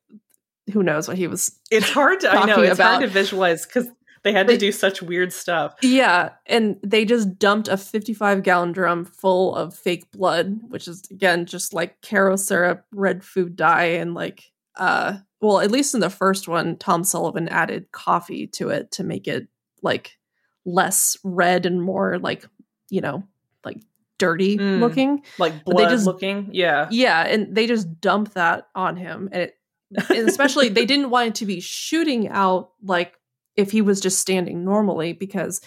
who knows what he was It's hard to I know it's hard to visualize because they had to do such weird stuff. Yeah, and they just dumped a 55 gallon drum full of fake blood, which is again just like Karo syrup, red food dye, and like uh well, at least in the first one, Tom Sullivan added coffee to it to make it like less red and more like, you know, like dirty Mm. looking. Like But they blood just- looking. Yeah. Yeah, and they just dumped that on him. And, it, and especially they <laughs> didn't want it to be shooting out like if he was just standing normally because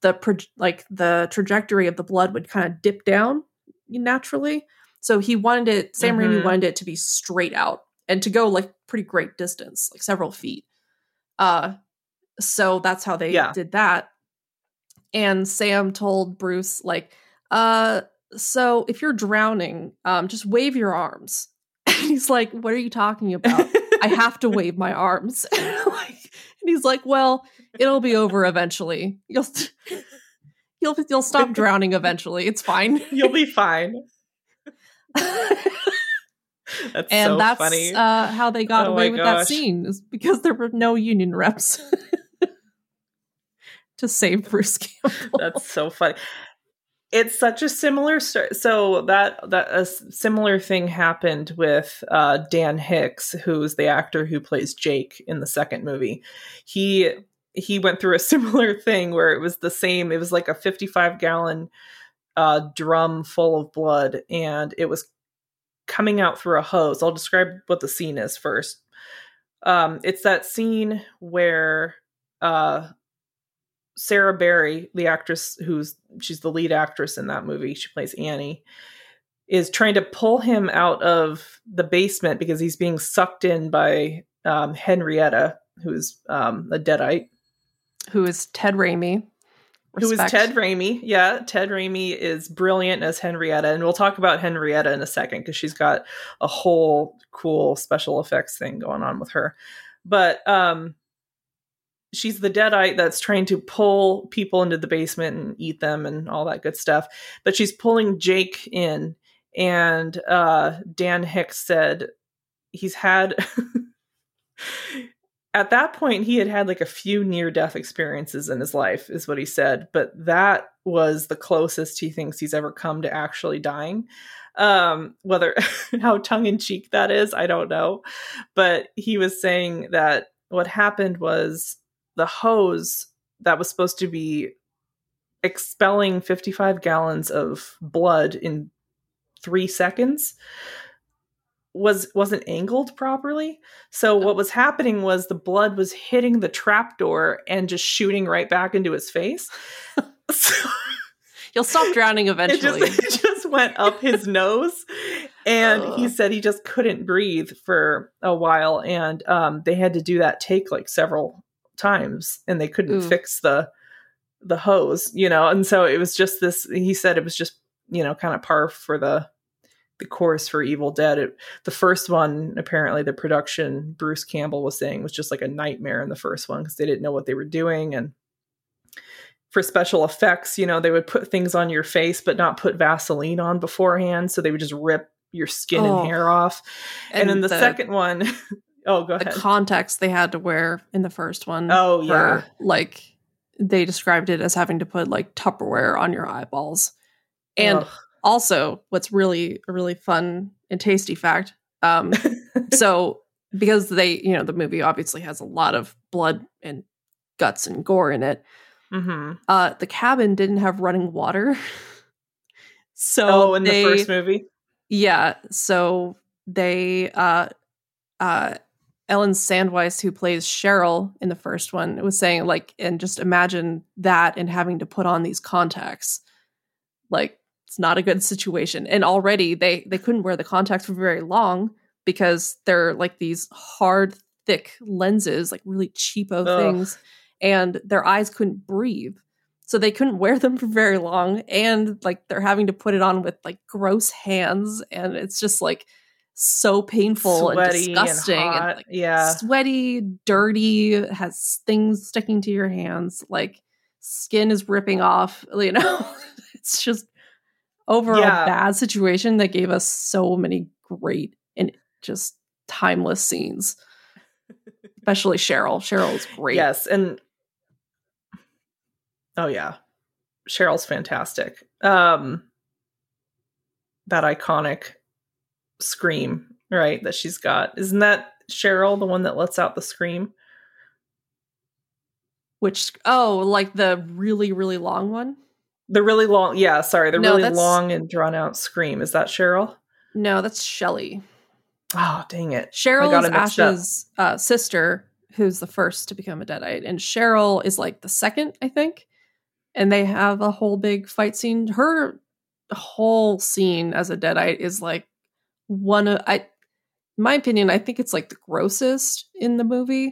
the pro- like the trajectory of the blood would kind of dip down naturally. So he wanted it Sam Raimi Mhm. wanted it to be straight out and to go like pretty great distance, like several feet. Uh so that's how they Yeah. did that. And Sam told Bruce like uh so if you're drowning, um, just wave your arms. <laughs> And he's like, "What are you talking about? I have to wave my arms." <laughs> and he's like, "Well, it'll be over eventually. You'll you'll you'll stop <laughs> drowning eventually. It's fine." You'll be fine. <laughs> That's and so that's funny. Uh, how they got Oh away with that scene is because there were no union reps to save Bruce Campbell. That's so funny. It's such a similar story. So that that a similar thing happened with uh, Dan Hicks, who's the actor who plays Jake in the second movie. He he went through a <laughs> similar thing where it was the same. It was like a 55 gallon uh, drum full of blood, and it was coming out through a hose. I'll describe what the scene is first. Um, it's that scene where uh, Sarah Berry, the actress who's she's the lead actress in that movie, she plays Annie, is trying to pull him out of the basement because he's being sucked in by um, Henrietta, who's um, a deadite. Who is Ted Raimi? Who is Ted Raimi? Yeah, Ted Raimi is brilliant as Henrietta, and we'll talk about Henrietta in a second because she's got a whole cool special effects thing going on with her. But um, she's the deadite that's trying to pull people into the basement and eat them and all that good stuff. But she's pulling Jake in, and uh, Dan Hicks said he's had. <laughs> At that point, he had had like a few near death experiences in his life, is what he said. But that was the closest he thinks he's ever come to actually dying. Um, whether <laughs> how tongue in cheek that is, I don't know. But he was saying that what happened was the hose that was supposed to be expelling 55 gallons of blood in three seconds was wasn't angled properly. So what was happening was the blood was hitting the trap door and just shooting right back into his face. So You'll stop <laughs> drowning it eventually. just, it <laughs> just went up his nose and he said he just couldn't breathe for a while and um, they had to do that take like several times and they couldn't Ooh. fix the the hose you know and so it was just this he said it was just you know kind of par for the the course for evil dead it, the first one apparently the production bruce campbell was saying was just like a nightmare in the first one because they didn't know what they were doing and for special effects, you know, they would put things on your face but not put Vaseline on beforehand. So they would just rip your skin Oh. and hair off. And, then the, the- second one, <laughs> oh, go ahead. the context they had to wear in the first one. Oh, yeah. like they described it as having to put like Tupperware on your eyeballs. And Ugh. also, what's really a really fun and tasty fact. Um, <laughs> so because they, you know, the movie obviously has a lot of blood and guts and gore in it. Mhm. Uh, the cabin didn't have running water. <laughs> so oh, in they, the first movie. yeah, so they uh uh Ellen Sandweiss who plays Cheryl in the first one was saying like and just imagine that and having to put on these contacts. Like it's not a good situation. And already they they couldn't wear the contacts for very long because they're like these hard thick lenses, like really cheapo Ugh. things and their eyes couldn't breathe. So they couldn't wear them for very long and like they're having to put it on with like gross hands and it's just like so painful and disgusting and, hot. like yeah. sweaty, dirty, has things sticking to your hands, like skin is ripping off, <laughs> you know. it's just over Yeah. a bad situation that gave us so many great and just timeless scenes. <laughs> Especially Cheryl. Cheryl is great. Yes. And oh, yeah. Cheryl's fantastic. Um, that iconic scream, right? That she's got. Isn't that Cheryl, the one that lets out the scream? Which oh, like the really, really long one? The really long, yeah, sorry, the No, really long and drawn out scream. Is that Cheryl? No, that's Shelley. Oh, dang it. Cheryl is it mixed up. Ash's uh, sister, who's the first to become a Deadite, and Cheryl is like the second, I think. And they have a whole big fight scene. Her whole scene as a Deadite is like one of I, my opinion, I think it's like the grossest in the movie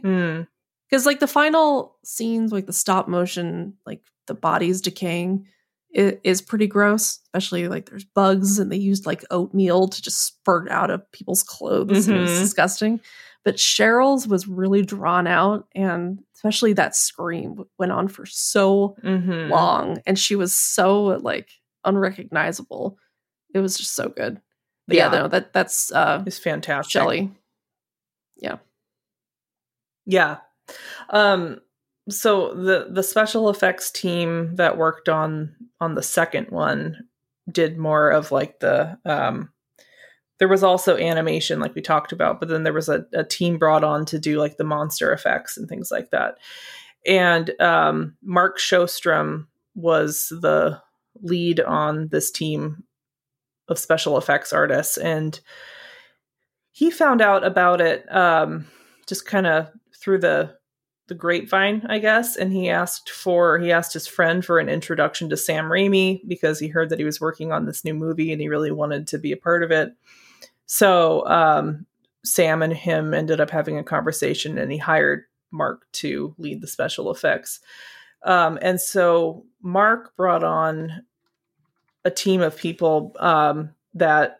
because like the final scenes, like the stop motion, like the bodies decaying, i- is pretty gross. Especially like there's bugs and they used like oatmeal to just spurt out of people's clothes. and It was Mhm. disgusting. But Cheryl's was really drawn out, and especially that scream went on for so Mhm. long, and she was so like unrecognizable. It was just so good. But yeah, no, that that's uh is fantastic. Shelley. Yeah. Yeah. Um so the the special effects team that worked on on the second one did more of like the um there was also animation like we talked about but then there was a, a team brought on to do like the monster effects and things like that and um mark shostrom was the lead on this team of special effects artists and he found out about it um just kind of through the the grapevine, I guess, and he asked for he asked his friend for an introduction to Sam Raimi because he heard that he was working on this new movie and he really wanted to be a part of it. So um, Sam and him ended up having a conversation, and he hired Mark to lead the special effects. Um, and so Mark brought on a team of people um, that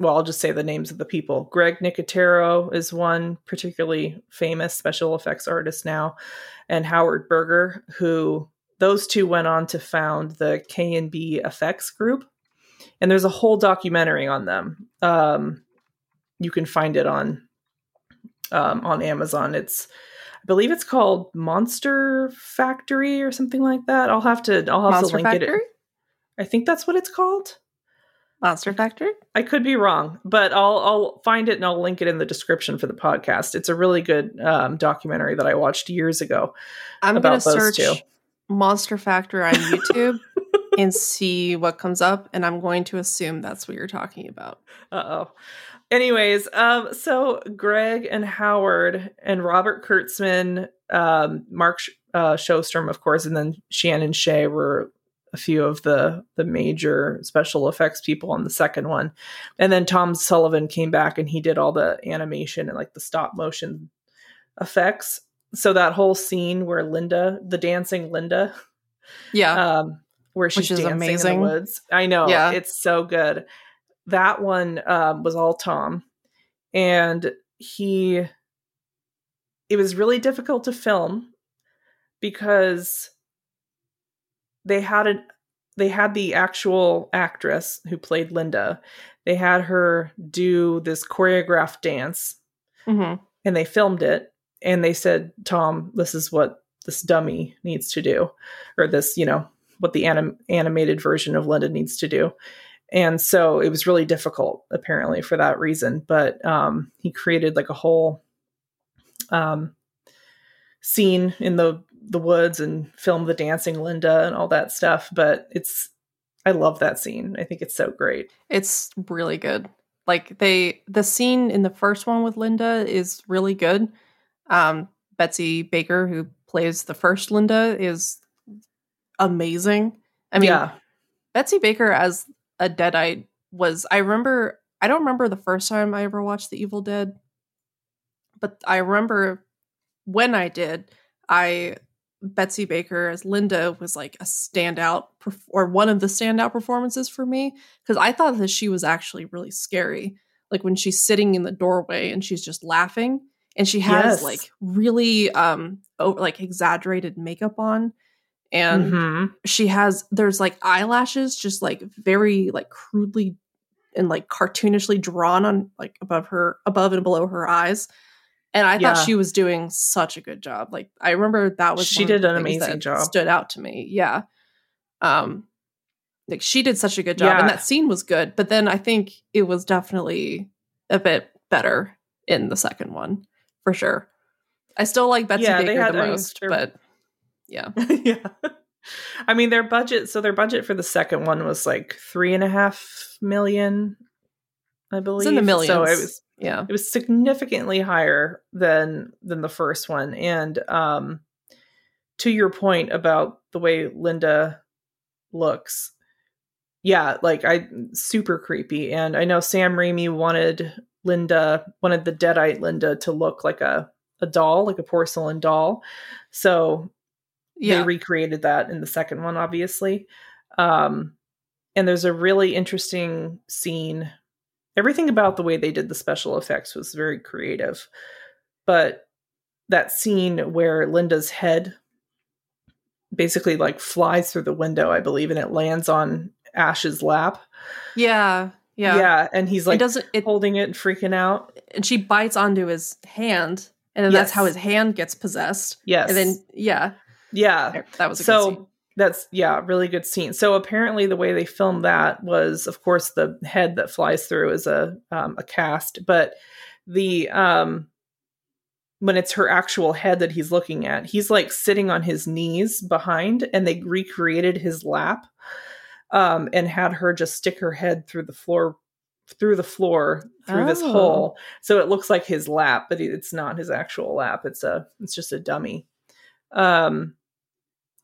well, I'll just say the names of the people. Greg Nicotero is one particularly famous special effects artist now, and Howard Berger, who those two went on to found the K and B Effects Group, and there's a whole documentary on them. Um, you can find it on um, on Amazon. It's I believe it's called Monster Factory or something like that. I'll have to I'll have Monster to link Factory? it. I think that's what it's called. Monster Factory? I could be wrong, but I'll I'll find it and I'll link it in the description for the podcast. It's a really good um, documentary that I watched years ago. I'm gonna those search two. Monster Factory on YouTube <laughs> and see what comes up, and I'm going to assume that's what you're talking about. Uh oh. Anyways, um, so Greg and Howard and Robert Kurtzman, um, Mark Sh- uh, Shostrom, of course, and then Shannon Shea were a few of the the major special effects people on the second one, and then Tom Sullivan came back and he did all the animation and like the stop motion effects. So that whole scene where Linda, the dancing Linda, Yeah. um, where she's is dancing in amazing. the woods. I know, Yeah. it's so good. That one um, was all Tom, and he. It was really difficult to film because they had a they had the actual actress who played Linda. They had her do this choreographed dance hmm and they filmed it and they said tom this is what this dummy needs to do or this you know what the anim- animated version of linda needs to do and so it was really difficult apparently for that reason but um, he created like a whole um, scene in the the woods and film the dancing linda and all that stuff but it's i love that scene i think it's so great It's really good. Like they the scene in the first one with Linda is really good. Um Betsy Baker who plays the first Linda is amazing. I mean, yeah Betsy Baker as a deadite was I remember I don't remember the first time I ever watched The Evil Dead, but I remember when I did, I Betsy Baker as Linda was like a standout or one of the standout performances for me because I thought that she was actually really scary. Like when she's sitting in the doorway and she's just laughing and she has Yes. like really um over, like exaggerated makeup on and Mhm. she has there's like eyelashes just like very like crudely and like cartoonishly drawn on like above her above and below her eyes and i Yeah. thought she was doing such a good job like i remember that was She did an amazing job. stood out to me yeah um like she did such a good job Yeah. and that scene was good but then i think it was definitely a bit better in the second one for sure i still like betsy Yeah, baker the most they're- but yeah <laughs> yeah. I mean, their budget, so their budget for the second one was like three and a half million, I believe. it's in the millions So it was yeah it was significantly higher than than the first one. And um to your point about the way Linda looks, yeah, like I super creepy. And I know Sam Raimi wanted Linda, wanted the deadite Linda to look like a a doll, like a porcelain doll. So yeah they recreated that in the second one obviously um and there's a really interesting scene everything about the way they did the special effects was very creative but that scene where linda's head basically like flies through the window i believe and it lands on ash's lap yeah Yeah. Yeah, and he's like it doesn't it holding it and freaking out. and she bites onto his hand and then that's how his hand gets possessed. Yes. And then yeah, yeah. that was a good So scene. That's yeah, really good scene. So apparently the way they filmed that was of course the head that flies through is a um a cast, but the um when it's her actual head that he's looking at, he's like sitting on his knees behind and they recreated his lap um and had her just stick her head through the floor through the floor through this Oh. hole so it looks like his lap but it's not his actual lap it's a it's just a dummy um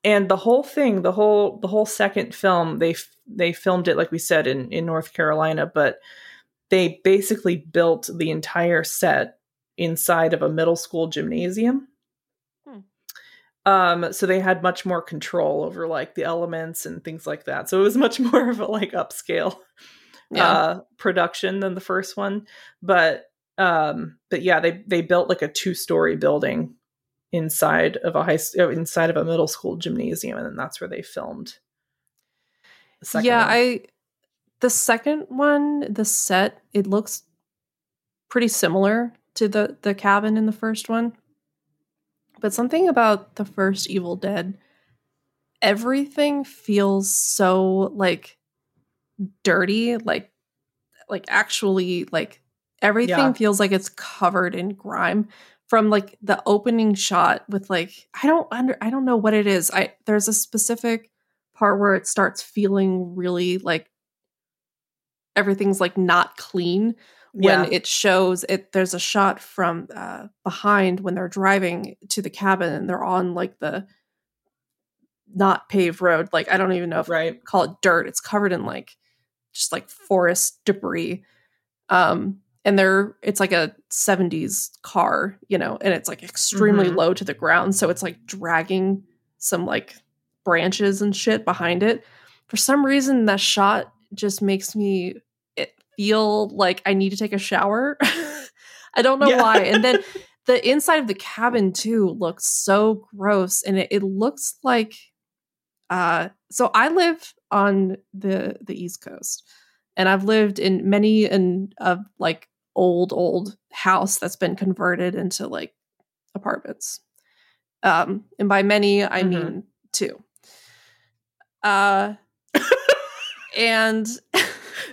and the whole thing the whole the whole second film they they filmed it like we said in in North Carolina but they basically built the entire set inside of a middle school gymnasium Hmm. um so they had much more control over like the elements and things like that so it was much <laughs> more of a like upscale Yeah. uh production than the first one but um but yeah they they built like a two story building inside of a high uh, inside of a middle school gymnasium and then that's where they filmed the second yeah, one. I the second one, the set, it looks pretty similar to the the cabin in the first one. But something about the first Evil Dead, everything feels so like dirty, like like actually like everything Yeah. feels like it's covered in grime from like the opening shot with like I don't under I don't know what it is. I there's a specific part where it starts feeling really like everything's like not clean yeah. when it shows it there's a shot from uh behind when they're driving to the cabin and they're on like the not paved road like i don't even know if right. call it dirt it's covered in like just like forest debris. Um and they're it's like a 70s car you know and it's like extremely Mhm. low to the ground so it's like dragging some like branches and shit behind it for some reason that shot just makes me feel like i need to take a shower <laughs> i don't know Yeah. why and then <laughs> the inside of the cabin too looks so gross and it, it looks like uh so i live on the the east coast and i've lived in many and of like old old house that's been converted into like apartments. Um and by many i Mhm. mean two. Uh and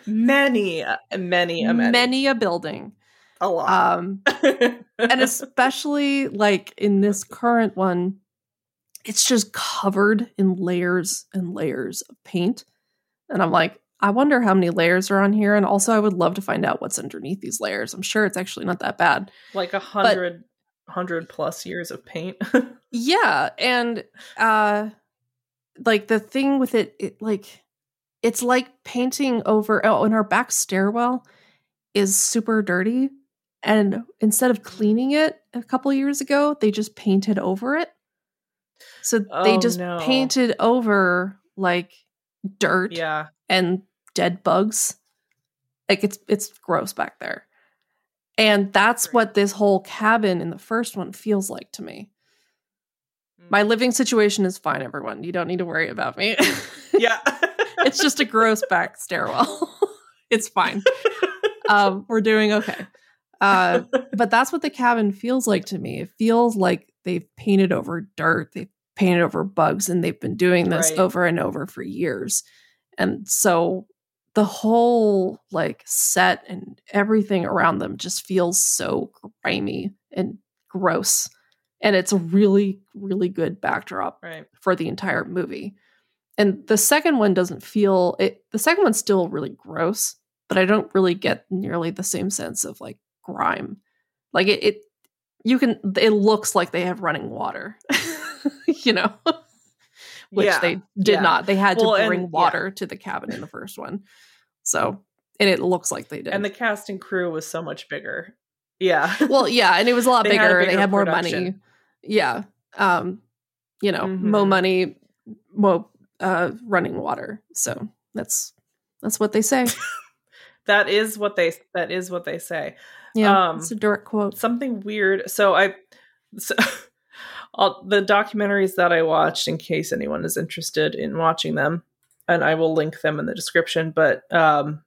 many many a many, many a building. A lot. Um and <laughs> especially like in this current one it's just covered in layers and layers of paint. And i'm like i wonder how many layers are on here and also i would love to find out what's underneath these layers. I'm sure it's actually not that bad. Like a hundred hundred plus years of paint. <laughs> Yeah and uh like the thing with it, it like it's like painting over oh and our back stairwell is super dirty and instead of cleaning it a couple years ago they just painted over it. So they Oh, just no. painted over like dirt yeah. and dead bugs. Like it's it's gross back there. And that's what this whole cabin in the first one feels like to me. My living situation is fine everyone. You don't need to worry about me. <laughs> Yeah. It's just a gross back stairwell. <laughs> It's fine. <laughs> Um we're doing okay. Uh but that's what the cabin feels like to me. It feels like they've painted over dirt they've painted over bugs and they've been doing this Right. over and over for years. And so the whole like set and everything around them just feels so grimy and gross and it's a really really good backdrop right for the entire movie. And the second one doesn't feel it the second one's still really gross, but I don't really get nearly the same sense of like grime. Like it, it you can it looks like they have running water. <laughs> you know. <laughs> Which Yeah, they did yeah. not. They had Well, to and- bring yeah. water to the cabin in the first one. So and it looks like they did. and the cast and crew was so much bigger yeah well, yeah, and it was a lot <laughs> They had a bigger. they had more production. money. Yeah. Um, you know, Mhm. mo money, mo uh running water. So that's that's what they say. <laughs> that is what they that is what they say Yeah. Um, it's a direct quote. something weird so i so, <laughs> all, the documentaries that i watched in case anyone is interested in watching them and i will link them in the description but um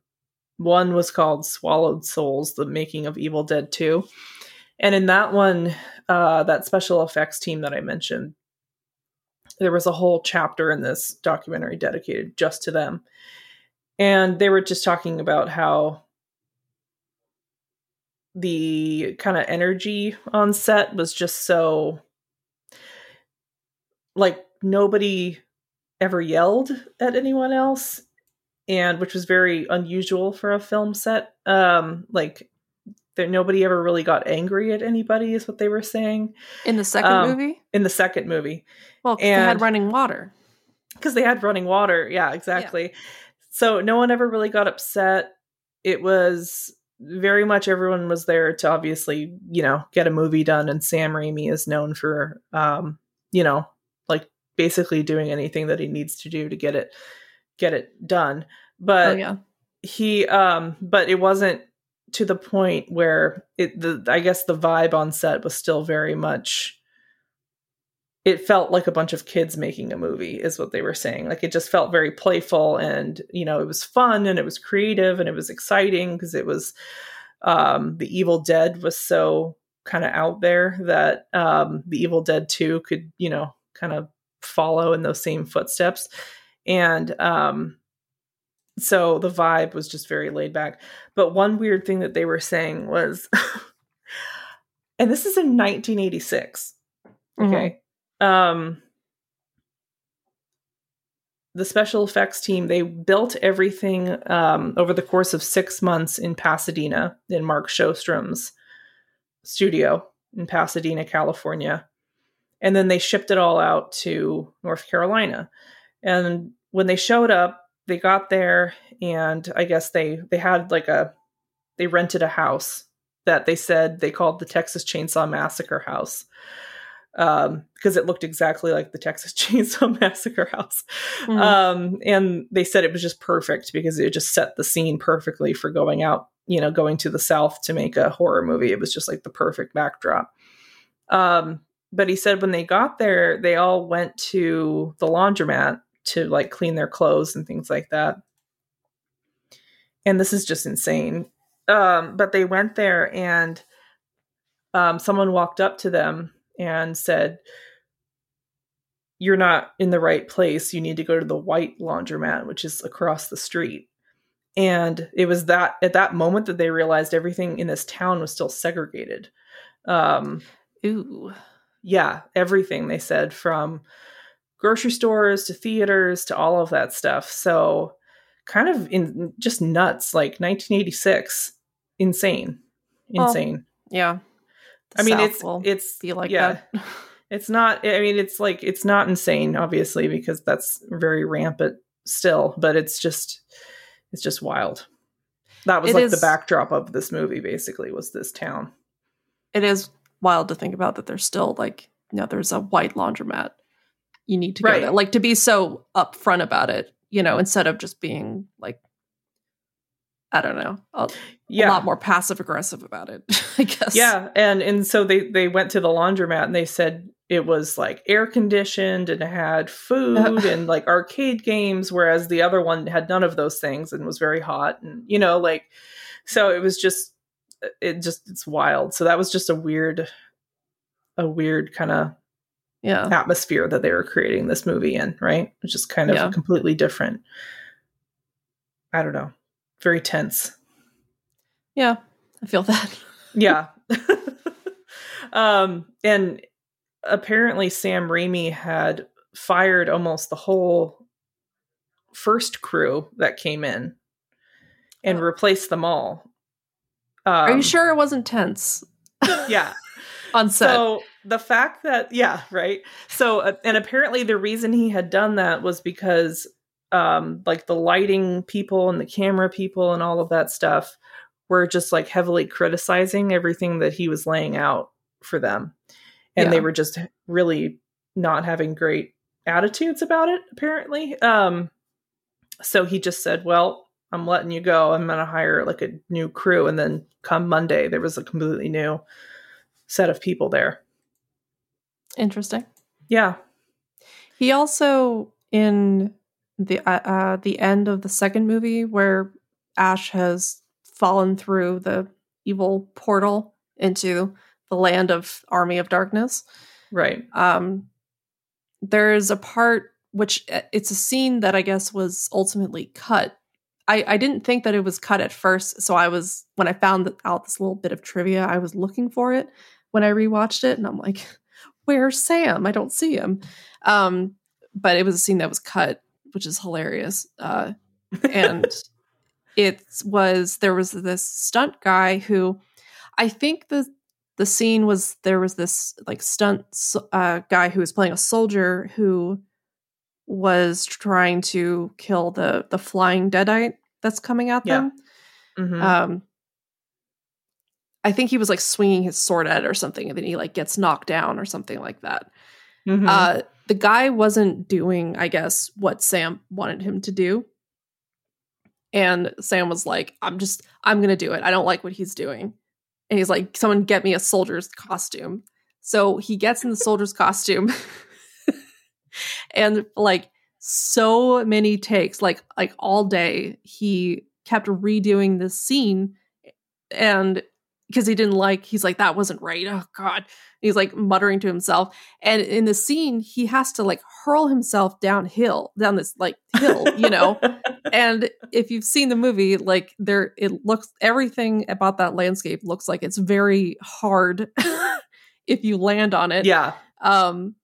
one was called Swallowed Souls: The Making of Evil Dead Two, and in that one, uh, that special effects team that I mentioned, there was a whole chapter in this documentary dedicated just to them, and they were just talking about how the kind of energy on set was just so like nobody ever yelled at anyone else and which was very unusual for a film set. Um like there nobody ever really got angry at anybody is what they were saying. In the second Um, movie? in the second movie. Well, 'cause they had running water. because they had running water yeah. exactly. So no one ever really got upset. It was very much everyone was there to obviously you know get a movie done and sam raimi is known for um you know basically doing anything that he needs to do to get it get it done but oh yeah. he um but it wasn't to the point where it the i guess the vibe on set was still very much it felt like a bunch of kids making a movie is what they were saying like it just felt very playful and you know it was fun and it was creative and it was exciting because it was um the evil dead was so kind of out there that um the evil dead 2 could you know kind of follow in those same footsteps. And um so the vibe was just very laid back. But one weird thing that they were saying was <laughs> and this is in 1986 Mhm. okay. Um the special effects team they built everything um, over the course of six months in pasadena in mark shostrom's studio in pasadena california and then they shipped it all out to north carolina and when they showed up they got there and i guess they they had like a they rented a house that they said they called the texas chainsaw massacre house um, because it looked exactly like the Texas <laughs> Chainsaw Massacre house. Mhm. Um, and they said it was just perfect because it just set the scene perfectly for going out, you know, going to the South to make a horror movie. It was just like the perfect backdrop. Um, but he said when they got there, they all went to the laundromat to like clean their clothes and things like that. And this is just insane. Um, but they went there and um, someone walked up to them and said, You're not in the right place. You need to go to the white laundromat, which is across the street. And it was that at that moment that they realized everything in this town was still segregated. Um, Ooh. Yeah, everything they said from grocery stores to theaters to all of that stuff. So kind of in just nuts, like 1986, insane, Well, insane. Yeah. The I mean, South it's it's be like yeah, that. <laughs> it's not. I mean, it's like it's not insane, obviously, because that's very rampant still. But it's just it's just wild. That was It like is- the backdrop of this movie. Basically, was this town. it is wild to think about that there's still like you know there's a white laundromat you need to go there. Like to be so upfront about it you know instead of just being like i don't know a, Yeah, a lot more passive aggressive about it <laughs> i guess. Yeah, and and so they they went to the laundromat and they said it was like air conditioned and had food <laughs> and like arcade games, whereas the other one had none of those things and was very hot and you know like so it was just it just it's wild. So that was just a weird a weird kind of yeah atmosphere that they were creating this movie in, right? It's just kind of Yeah. completely different. I don't know. Very tense. yeah i feel that <laughs> Yeah. <laughs> um, and apparently Sam Raimi had fired almost the whole first crew that came in and Oh. replaced them all. Um, are you sure it wasn't tense Yeah. <laughs> on set So the fact that yeah, right. So uh, and apparently the reason he had done that was because um like the lighting people and the camera people and all of that stuff were just like heavily criticizing everything that he was laying out for them. And they were just really not having great attitudes about it apparently. Um so he just said, "Well, I'm letting you go. I'm going to hire like a new crew and then come Monday there was a completely new set of people there." interesting Yeah. He also in the uh, uh, the end of the second movie where Ash has fallen through the evil portal into the land of Army of Darkness. Right. Um, there's a part which uh, it's a scene that I guess was ultimately cut. I, I didn't think that it was cut at first, so I was when I found out this little bit of trivia, I was looking for it when I rewatched it, and I'm like, <laughs> "Where's Sam? I don't see him." Um, but it was a scene that was cut, which is hilarious. Uh, and <laughs> it was there was this stunt guy who I think the the scene was there was this like stunt uh, guy who was playing a soldier who was trying to kill the the flying deadite that's coming at them. Yeah. Mm-hmm. Um, I think he was like swinging his sword at it or something, and then he like gets knocked down or something like that. Mhm. Uh, the guy wasn't doing, I guess, what Sam wanted him to do. And Sam was like, I'm just, I'm to do it. I don't like what he's doing. And he's like, someone get me a soldier's costume. So he gets in the soldier's costume. <laughs> and like so many takes, like like all day, he kept redoing this scene and because he didn't like he's like that wasn't right oh god. He's like muttering to himself and in the scene he has to like hurl himself downhill down this like hill you know? <laughs> And if you've seen the movie like there it looks everything about that landscape looks like it's very hard <laughs> if you land on it. Yeah. um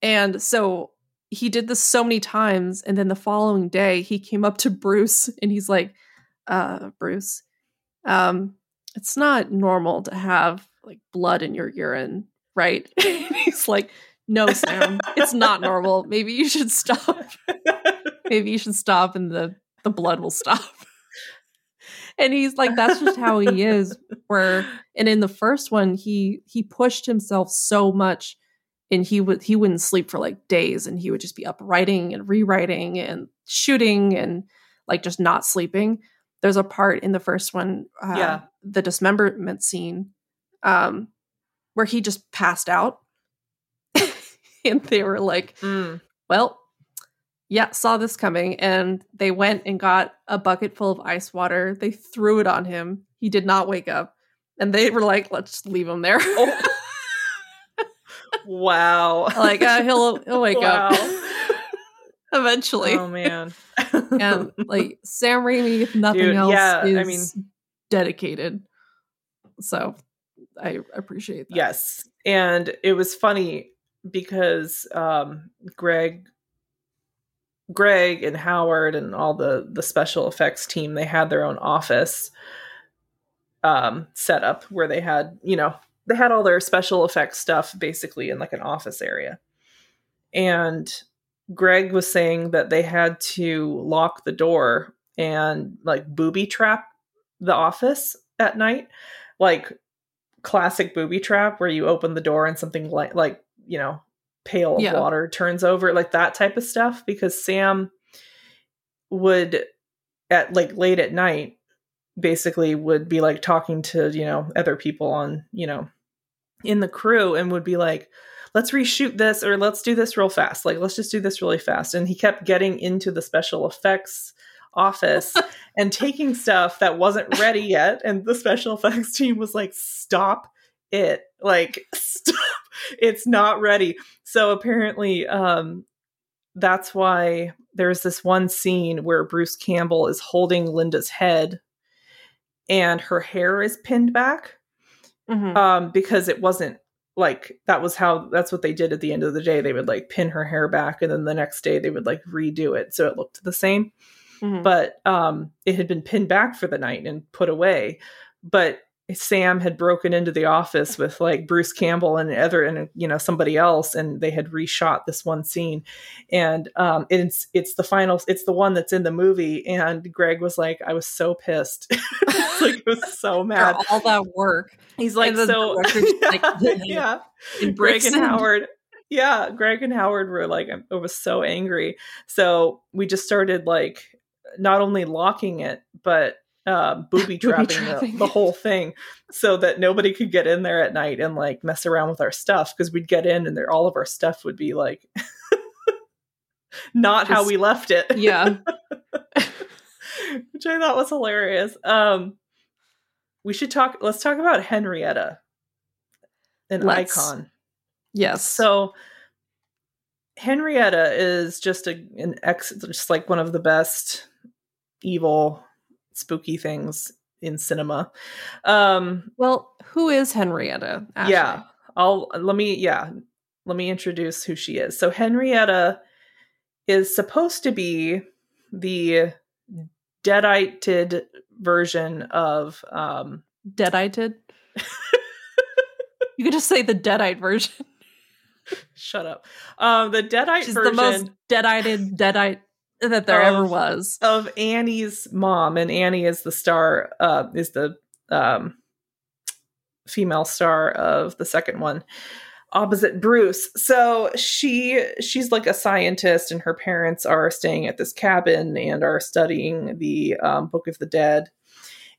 and so he did this so many times and then the following day he came up to Bruce and he's like uh Bruce um it's not normal to have like blood in your urine right? <laughs> He's like no Sam it's not normal. Maybe you should stop. Maybe you should stop and the the blood will stop. <laughs> And he's like that's just how he is. Where and in the first one he he pushed himself so much and he would he wouldn't sleep for like days and he would just be up writing and rewriting and shooting and like just not sleeping there's a part in the first one uh, Yeah. the dismemberment scene um where he just passed out <laughs> and they were like Mm. well, yeah, saw this coming. And they went and got a bucket full of ice water. They threw it on him. He did not wake up. And they were like, let's just leave him there. Oh. <laughs> Wow. <laughs> like, uh, he'll, he'll wake up <laughs> eventually. Oh man. and like, Sam Raimi, if nothing Dude, else, yeah, is I mean- dedicated. So I appreciate that. Yes. And it was funny because um Greg Greg and Howard and all the the special effects team, they had their own office um set up where they had, you know, they had all their special effects stuff basically in like an office area. And Greg was saying that they had to lock the door and like booby trap the office at night. Like classic booby trap where you open the door and something like like you know pail of Yeah. water turns over like that type of stuff because sam would at like late at night basically would be like talking to you know other people on you know in the crew and would be like let's reshoot this or let's do this real fast. Like let's just do this really fast. And he kept getting into the special effects office <laughs> and taking stuff that wasn't ready yet. And the special effects <laughs> team was like stop it. Like <laughs> stop. It's not ready. So apparently um that's why there's this one scene where Bruce Campbell is holding Linda's head and her hair is pinned back Mhm. um because it wasn't like that was how that's what they did at the end of the day they would like pin her hair back and then the next day they would like redo it so it looked the same Mhm. but um it had been pinned back for the night and put away but sam had broken into the office with like bruce campbell and other and you know somebody else and they had reshot this one scene. And um it's it's the final it's the one that's in the movie and greg was like i was so pissed. <laughs> Like he was so <laughs> mad. all that work. He's like so like, <laughs> yeah. in Greg and Howard. Yeah, Greg and Howard were like, I was so angry. So we just started like not only locking it, but uh, <laughs> booby trapping, the, the whole thing so that nobody could get in there at night and like mess around with our stuff because we'd get in and there all of our stuff would be like <laughs> not how we left it. Yeah. <laughs> which I thought was hilarious. Um, we should talk. Let's talk about Henrietta, an Let's. icon. Yes. So Henrietta is just a an ex, just like one of the best evil, spooky things in cinema. Um, well, who is Henrietta? Ashley? yeah, I'll let me yeah let me introduce who she is. So Henrietta is supposed to be the deadited version of um Deadited. you could just say the deadite version. <laughs> shut up um the deadite She's version the most deadited deadite that there ever was. of Annie's mom, and Annie is the star, uh, is the um, female star of the second one, opposite Bruce. So she she's like a scientist, and her parents are staying at this cabin and are studying the um, Book of the Dead,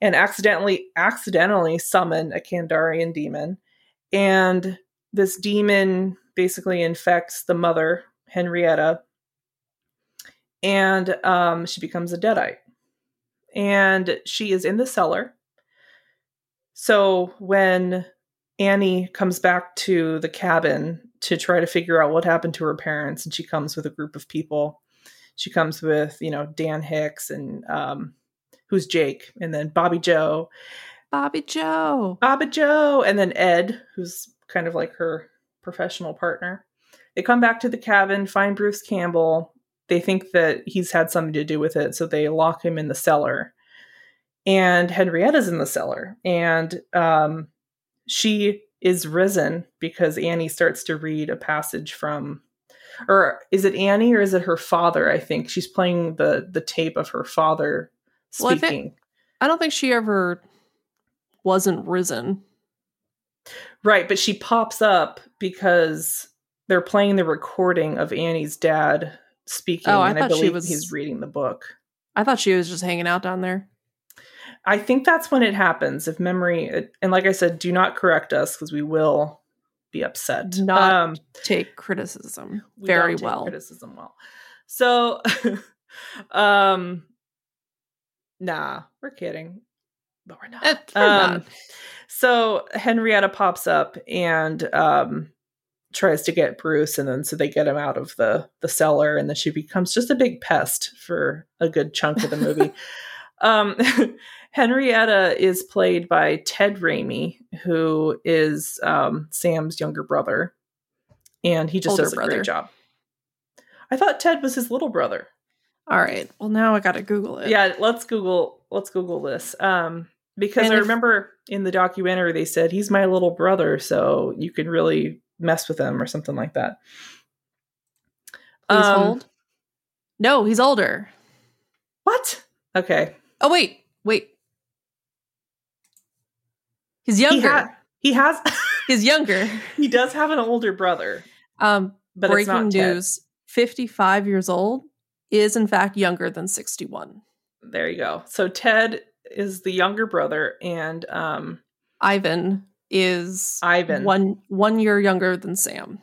and accidentally accidentally summon a Kandarian demon, and this demon basically infects the mother Henrietta and um, she becomes a deadite. And she is in the cellar. So when Annie comes back to the cabin to try to figure out what happened to her parents, and she comes with a group of people, she comes with you know Dan Hicks and um, who's Jake, and then Bobby Joe, Bobby Joe. bobby Joe, and then Ed, who's kind of like her professional partner. They come back to the cabin, find Bruce Campbell. They think that he's had something to do with it, so they lock him in the cellar. And Henrietta's in the cellar, and um, she is risen because Annie starts to read a passage from, or is it Annie or is it her father? I think she's playing the the tape of her father Well, I speaking. think- I don't think she ever wasn't risen. Right, but she pops up because they're playing the recording of Annie's dad speaking, Oh, I and I thought she was- he's reading the book. I thought she was just hanging out down there. I think that's when it happens. If memory, and like I said, do not correct us because we will be upset. Not Um, Take criticism we very well. Criticism well. So, <laughs> um, nah, we're kidding, but we're not. Eh, we're Um, not. so Henrietta pops up and um, tries to get Bruce, and then so they get him out of the the cellar, and then she becomes just a big pest for a good chunk of the movie. <laughs> um, <laughs> Henrietta is played by Ted Raimi, who is um, Sam's younger brother, and he just Older does a brother. great job. I thought Ted was his little brother. All right. Well, now I got to Google it. Yeah, let's Google let's Google this. Um because And I if- remember in the documentary they said he's my little brother, so you can really mess with him or something like that. He's Um, old. No, he's older. What? Okay. Oh wait, wait. He's He, younger. ha- he has <laughs> he's younger. he does have an older brother, Um, but it's breaking news: fifty-five years old is in fact younger than sixty-one. There you go. So Ted is the younger brother and um Ivan is Ivan. one one year younger than Sam.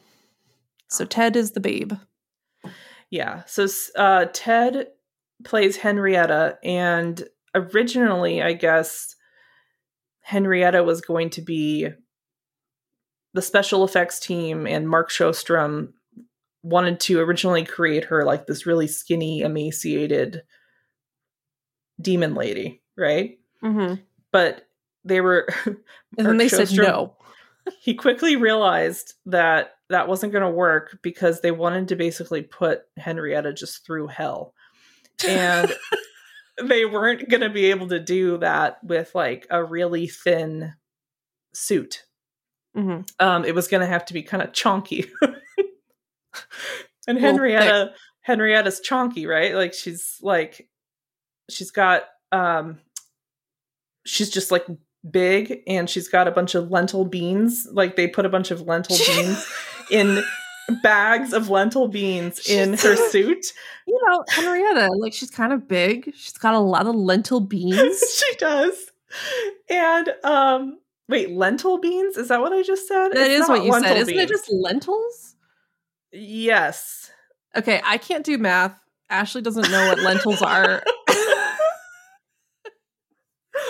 So Ted is the babe. Yeah. So uh, Ted plays Henrietta, and originally, I guess Henrietta was going to be the special effects team, and Mark Shostrom wanted to originally create her like this really skinny, emaciated demon lady, right? Mm-hmm. But they were. <laughs> And then they said no. <laughs> he quickly realized that that wasn't going to work because they wanted to basically put Henrietta just through hell. And <laughs> they weren't going to be able to do that with like a really thin suit. hmm Um, it was going to have to be kind of chonky. and Well, Henrietta, Henrietta's chonky, right? Like she's like, she's got, um, she's just like big and she's got a bunch of lentil beans. Like they put a bunch of lentil <laughs> beans in bags of lentil beans in her <laughs> suit. You know, Henrietta, like she's kind of big. She's got a lot of lentil beans. <laughs> she does. And um wait, lentil beans? Is that what I just said? that It's is what you said. lentil Isn't it just lentils? Yes. Okay, I can't do math. Ashley doesn't know what lentils are.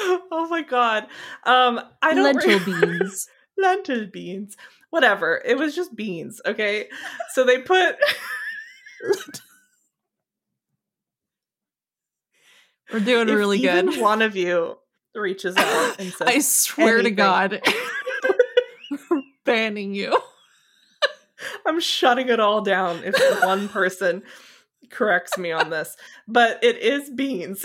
<laughs> oh my god. Um I don't Lentil re- <laughs> beans. lentil beans. Whatever. It was just beans, okay? So they put <laughs> We're doing if really good. One of you reaches out and says I swear anything. to God, banning you. I'm shutting it all down if one person corrects me on this. But it is beans.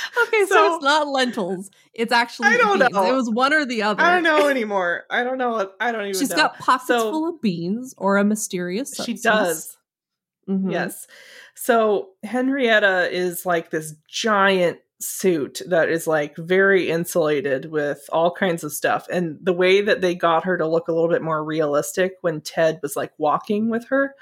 <laughs> Okay, so, So- it's not lentils. It's actually I don't beans. know. It was one or the other. I don't know <laughs> anymore. I don't know. what- I don't even She's know. got pockets So- full of beans or a mysterious she substance. does. Mhm. Yes. So Henrietta is like this giant suit that is like very insulated with all kinds of stuff. And the way that they got her to look a little bit more realistic when Ted was like walking with her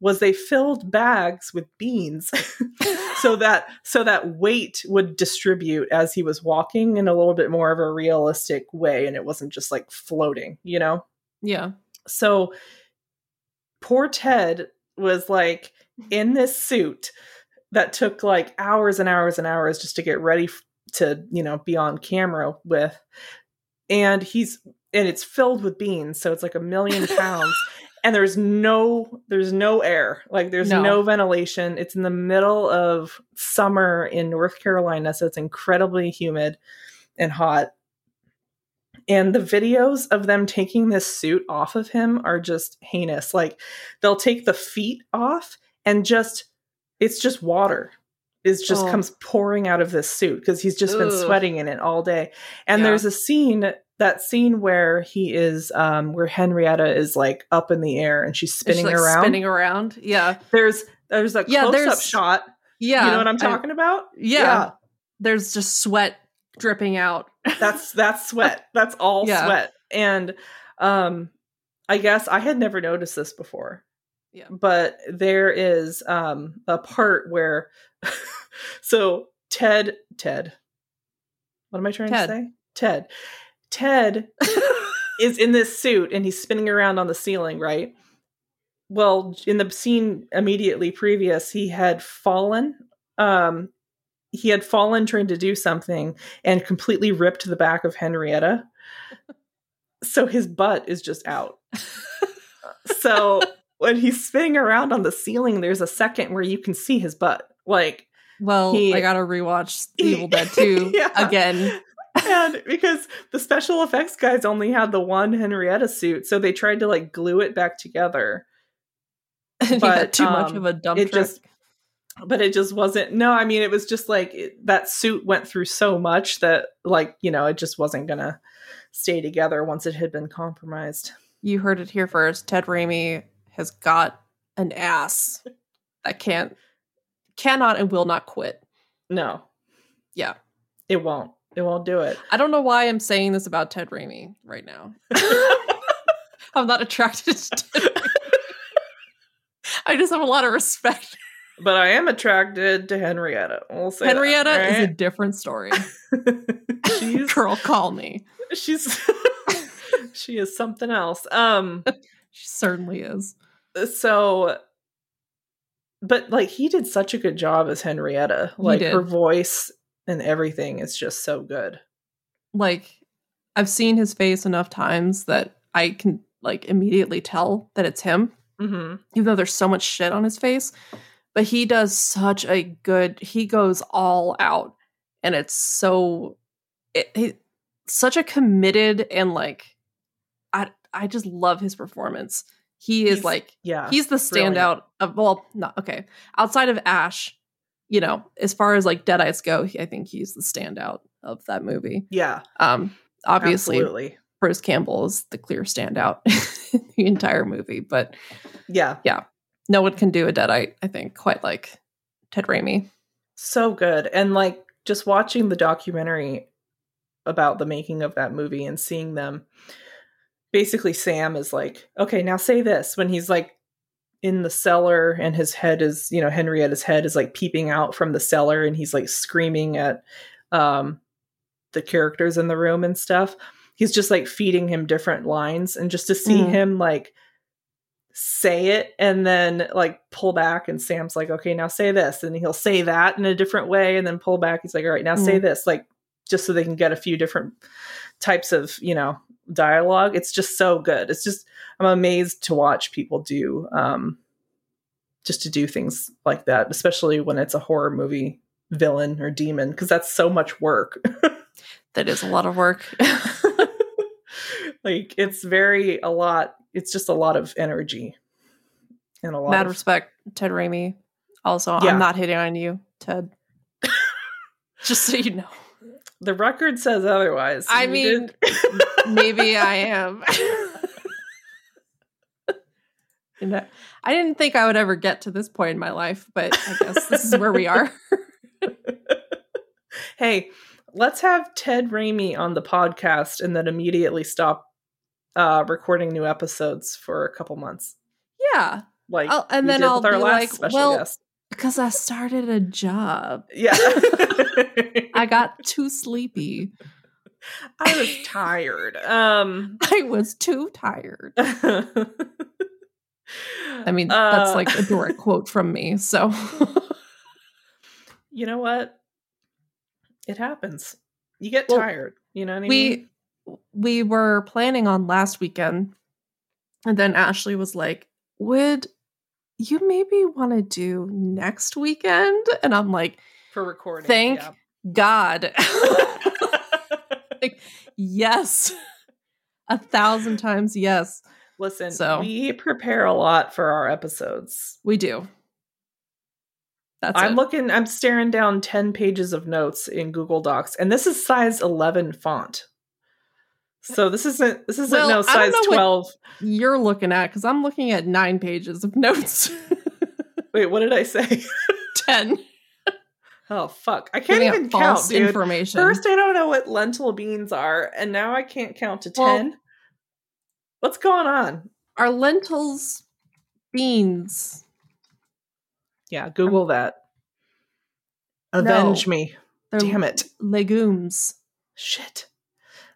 was they filled bags with beans <laughs> so <laughs> that so that weight would distribute as he was walking in a little bit more of a realistic way and it wasn't just like floating, you know? Yeah. So poor Ted was like <laughs> in this suit that took like hours and hours and hours just to get ready f- to, you know, be on camera with. And he's and it's filled with beans, so it's like a million pounds. And there's no there's no air. Like there's No. no. ventilation. It's in the middle of summer in North Carolina, so it's incredibly humid and hot. And the videos of them taking this suit off of him are just heinous. Like they'll take the feet off and just it's just water. It just Oh. comes pouring out of this suit because he's just been sweating in it all day. And Yeah. there's a scene that scene where he is um where Henrietta is like up in the air and she's spinning like around. Spinning around. Yeah. There's there's a Yeah, close up shot. Yeah. you know what I'm I- talking about? yeah. There's just sweat dripping out. that's that's sweat <laughs> that's all Yeah. sweat and um i guess i had never noticed this before Yeah. but there is um a part where <laughs> so ted ted what am i trying Ted. to say ted ted <laughs> is in this suit and he's spinning around on the ceiling right well in the scene immediately previous he had fallen um he had fallen trying to do something and completely ripped the back of henrietta <laughs> so his butt is just out <laughs> so when he's spinning around on the ceiling there's a second where you can see his butt like well, He- I gotta rewatch Evil Dead 2 Yeah. again. And because the special effects guys only had the one henrietta suit so they tried to like glue it back together <laughs> But, too much um, of a dump it truck. just but it just wasn't no i mean it was just like it, that suit went through so much that like you know it just wasn't gonna stay together once it had been compromised You heard it here first. Ted Raimi has got an ass that can't, cannot, and will not quit. no Yeah. it won't it won't do it I don't know why I'm saying this about Ted Raimi right now. <laughs> <laughs> I'm not attracted to Ted Raimi. I just have a lot of respect. but i am attracted to henrietta we'll say that, Henrietta is a different story. <laughs> she's Girl, call me. she's she is something else um She certainly is. so but like he did such a good job as henrietta He like her voice and everything is just so good Like, I've seen his face enough times that I can like immediately tell that it's him. mm-hmm. even though there's so much shit on his face. But he does such a good. He goes all out, and it's so, it, he, such a committed and like, I I just love his performance. He is He's- like yeah he's the brilliant. standout of well, not okay. Outside of Ash, you know, as far as like Deadites go, I think he's the standout of that movie. yeah Um, obviously, absolutely Bruce Campbell is the clear standout <laughs> in the entire movie, but yeah, yeah no one can do a deadite i think quite like ted Raimi. so good and like just watching the documentary about the making of that movie and seeing them basically sam is like okay now say this when he's like in the cellar and his head is you know henrietta's head is like peeping out from the cellar and he's like screaming at um the characters in the room and stuff he's just like feeding him different lines and just to see Mhm. him like say it and then like pull back and Sam's like, okay, now say this. And he'll say that in a different way and then pull back. He's like, all right, now say Mhm. this. Like just so they can get a few different types of, you know, dialogue. It's just so good. It's just I'm amazed to watch people do um just to do things like that, especially when it's a horror movie villain or demon, because that's so much work. <laughs> That is a lot of work. <laughs> like it's very a lot it's just a lot of energy and a lot Mad of respect, Ted Raimi. Also, Yeah. I'm not hitting on you, Ted. <laughs> Just so you know. the record says otherwise I mean, maybe I am. <laughs> You know, I didn't think I would ever get to this point in my life, but I guess this is where we are. <laughs> hey let's have ted Raimi on the podcast and then immediately stop uh recording new episodes for a couple months yeah, like I'll- and then did I'll with our be last like, special well, guest. because I started a job. yeah <laughs> I got too sleepy. I was tired um <laughs> I was too tired. <laughs> I mean, that's Uh, like a direct <laughs> quote from me. So you know what? It happens. You get Well, tired. You know what I mean? we we were planning on last weekend, and then Ashley was like, "Would you maybe want to do next weekend?" And I'm like, For recording. Thank yeah. "God, yes, a thousand times yes, Listen, So- we prepare a lot for our episodes. we do." That's I'm it. looking, I'm staring down 10 pages of notes in Google Docs, and this is size 11 font. So this isn't this isn't Well, no I don't size know what- 12. You're looking at because I'm looking at nine pages of <laughs> notes. Wait, what did I say? Ten. Oh fuck. I can't even count, dude. information. First, I don't know what lentil beans are, and now I can't count to Well- 10. What's going on? Are lentils beans? Yeah, Google that. Avenge me. Damn it. legumes. Shit.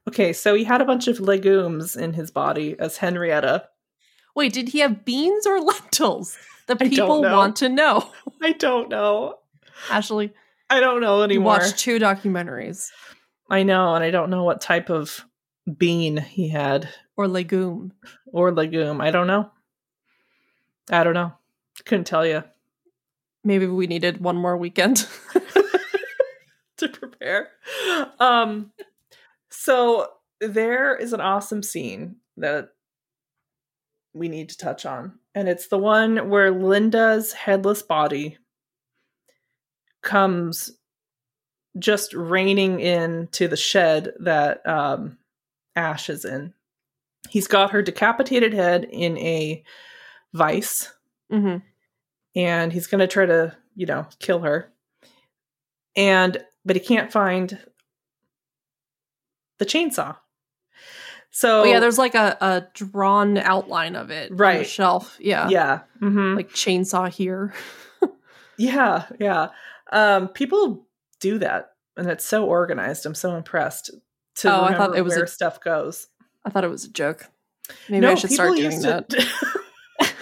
Okay, so he had a bunch of legumes in his body as Henrietta. Wait, did he have beans or <laughs> lentils? The people want to know. <laughs> I don't know. Ashley, I don't know anymore. watched two documentaries I know, and I don't know what type of bean he had or legume. or legume. I don't know. I don't know. Couldn't tell you Maybe we needed one more weekend. <laughs> <laughs> to prepare. Um so there is an awesome scene that we need to touch on. And it's the one where Linda's headless body comes just raining in to the shed that um, Ash is in. He's got her decapitated head in a vice, hmm and he's going to try to, you know, kill her. And but he can't find the chainsaw. So Oh yeah, there's like a, a drawn outline of it right? on the shelf. Yeah, yeah, mhm. like chainsaw here. <laughs> Yeah, yeah. Um, people do that, and it's so organized. I'm so impressed to Oh, I thought it was where a- stuff goes. I thought it was a joke. Maybe I should start doing that. <laughs>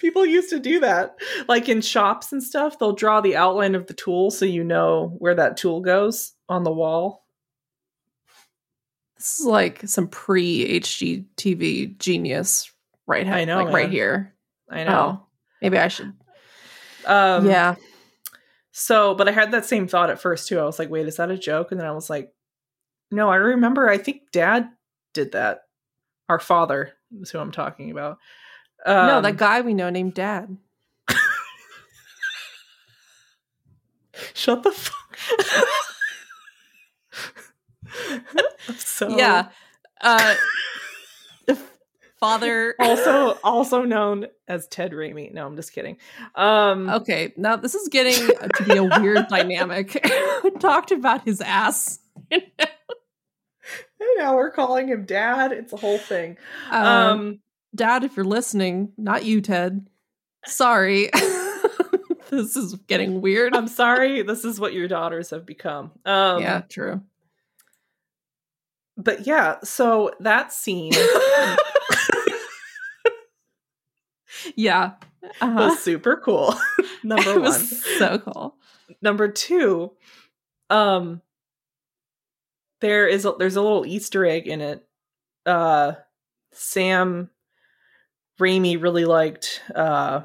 people used to do that, like in shops and stuff. They'll draw the outline of the tool so you know where that tool goes on the wall. This is like some pre HGTV genius, right? I know, like right here. I know. Oh, maybe I should. Um, yeah, So, but I had that same thought at first too. I was like, wait, is that a joke? And then I was like, no, I remember. I think dad did that. Our father is who I'm talking about. Um, no, that guy we know named Dad. <laughs> Shut the fuck. <laughs> So Yeah, uh, father. Also, <laughs> also known as Ted Raimi. No, I'm just kidding. Um, Okay, now this is getting to be a weird <laughs> dynamic. <laughs> we talked about his ass. and now we're calling him Dad. It's a whole thing. Um, Um, Dad, if you're listening, not you, Ted. Sorry. this is getting weird. I'm sorry. This is what your daughters have become. Um, yeah, true. but yeah. So that scene. Yeah. Uh-huh. was super cool. <laughs> Number it one. so cool. Number two, um, there is a, there's a little Easter egg in it. Uh, Sam Raimi really liked uh,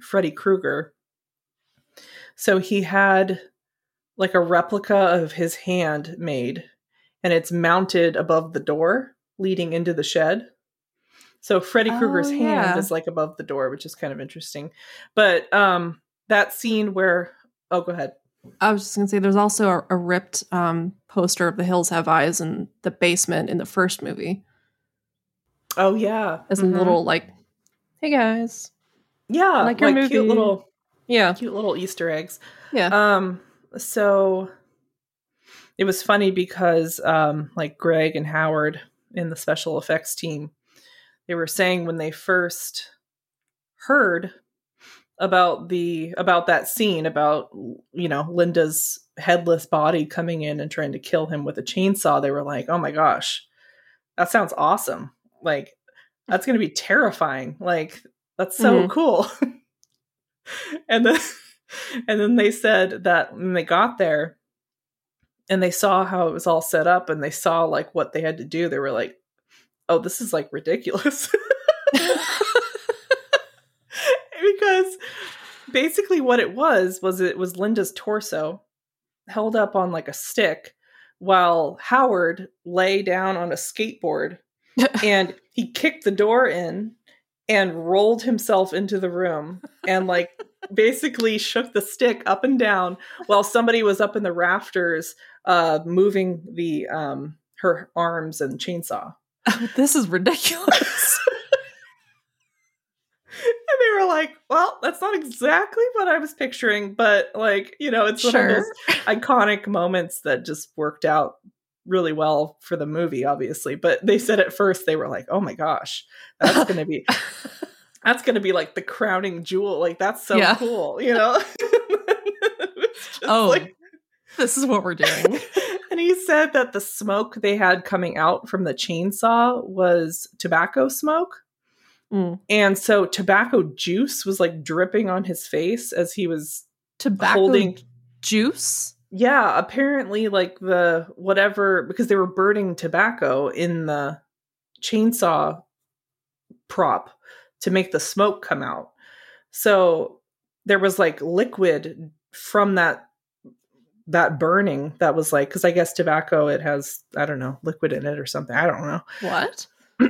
Freddy Krueger, so he had like a replica of his hand made, and it's mounted above the door leading into the shed. So Freddy Krueger's Oh, hand is like above the door, which is kind of interesting. But um, that scene where oh, go ahead. I was just gonna say there's also a, a ripped um, poster of The Hills Have Eyes in the basement in the first movie. Oh yeah, As Mhm. a little like, hey guys. yeah, like your cute movie. little Yeah. cute little Easter eggs. Yeah. Um, so it was funny because um, like Greg and Howard in the special effects team, they were saying when they first heard about the about that scene about you know Linda's headless body coming in and trying to kill him with a chainsaw, they were like, "Oh my gosh, that sounds awesome! Like that's going to be terrifying! Like that's so Mhm. cool." <laughs> and then and then they said that when they got there and they saw how it was all set up and they saw like what they had to do, they were like, "Oh, this is like ridiculous." <laughs> because basically what it was was it was Linda's torso held up on like a stick while Howard lay down on a skateboard <laughs> and he kicked the door in and rolled himself into the room and like basically shook the stick up and down while somebody was up in the rafters uh moving the um her arms and chainsaw <laughs> this is ridiculous. <laughs> and they were like well that's not exactly what i was picturing but like you know it's one of those <laughs> iconic moments that just worked out really well for the movie obviously but they said at first they were like oh my gosh that's gonna be that's gonna be like the crowning jewel like that's so Yeah. cool you know Oh. like- This is what we're doing. And he said that the smoke they had coming out from the chainsaw was tobacco smoke Mm. and so tobacco juice was like dripping on his face as he was Tobacco holding juice. yeah apparently like the whatever because they were burning tobacco in the chainsaw prop to make the smoke come out so there was like liquid from that that burning that was like because i guess tobacco it has i don't know liquid in it or something i don't know What? <clears throat> i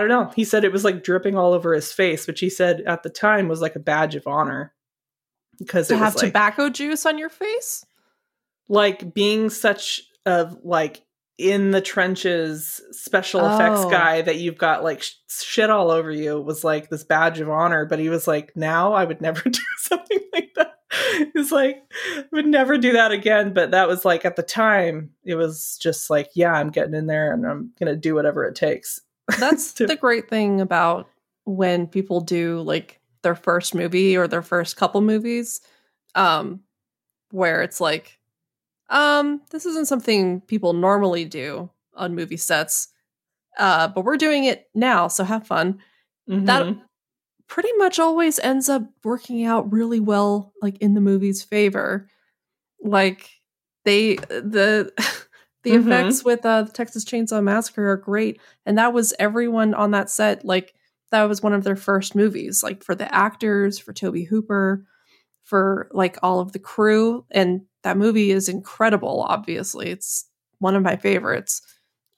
don't know he said it was like dripping all over his face which he said at the time was like a badge of honor because To it have was like, tobacco juice on your face? like being such a like in the trenches special effects Oh. guy that you've got like sh- shit all over you was like this badge of honor but he was like now i would never <laughs> do something like <laughs> that he's like would never do that again but that was like at the time it was just like yeah i'm getting in there and i'm gonna do whatever it takes That's <laughs> To- the great thing about when people do like their first movie or their first couple movies, um, where it's like, um, this isn't something people normally do on movie sets, uh, but we're doing it now, so have fun. That Mhm. Pretty much always ends up working out really well, like in the movie's favor. Like they the <laughs> the Mhm. effects with uh, the Texas Chainsaw Massacre are great, and that was everyone on that set. Like that was one of their first movies. Like for the actors, for Tobe Hooper, for like all of the crew, and that movie is incredible. Obviously, it's one of my favorites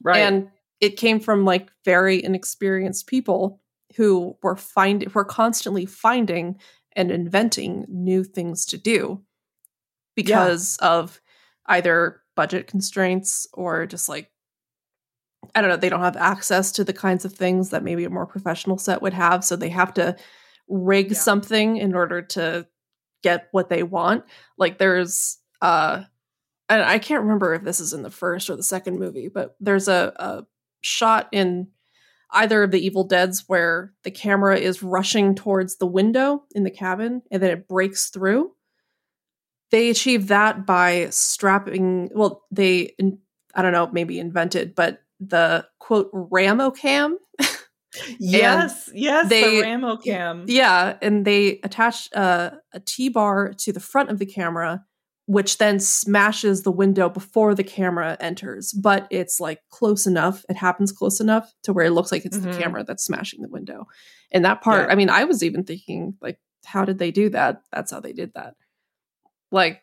right and it came from like very inexperienced people who were find were constantly finding and inventing new things to do because of either budget constraints or just like I don't know, they don't have access to the kinds of things that maybe a more professional set would have, so they have to rig Yeah. something in order to get what they want. Like there's uh and I can't remember if this is in the first or the second movie, but there's a, a shot in either of the Evil Deads where the camera is rushing towards the window in the cabin and then it breaks through. They achieve that by strapping, well, they, I don't know, maybe invented, but the quote Ramocam <laughs> Yes, yes, they- the Ramo cam. Yeah, and they attach uh, a T bar to the front of the camera, which then smashes the window before the camera enters. But it's like close enough; it happens close enough to where it looks like it's Mhm. the camera that's smashing the window. And that part, Yeah. I mean, I was even thinking, like, how did they do that? That's how they did that. Like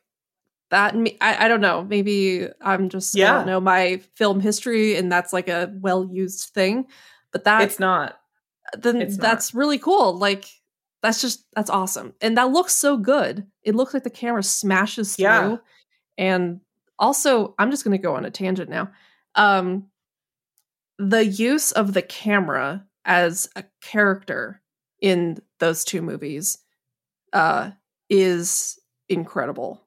that. me- I, I don't know. Maybe I'm just I Yeah. don't know my film history, and that's like a well used thing. But that It's not. then It's not. that's really cool. Like that's just that's awesome. And that looks so good. It looks like the camera smashes through. Yeah. And also, I'm just gonna go on a tangent now. Um the use of the camera as a character in those two movies uh is incredible.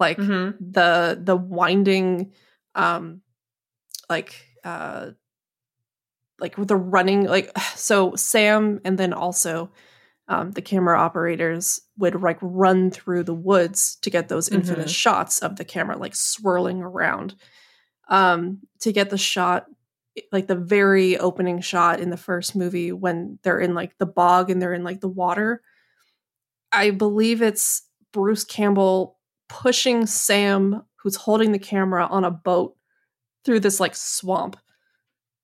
Like Mhm. the the winding um like uh like with the running like <sighs> so sam and then also um the camera operators would like run through the woods to get those infamous Mhm. shots of the camera like swirling around. Um to get the shot like the very opening shot in the first movie when they're in like the bog and they're in like the water i believe it's bruce campbell pushing sam who's holding the camera on a boat through this like swamp.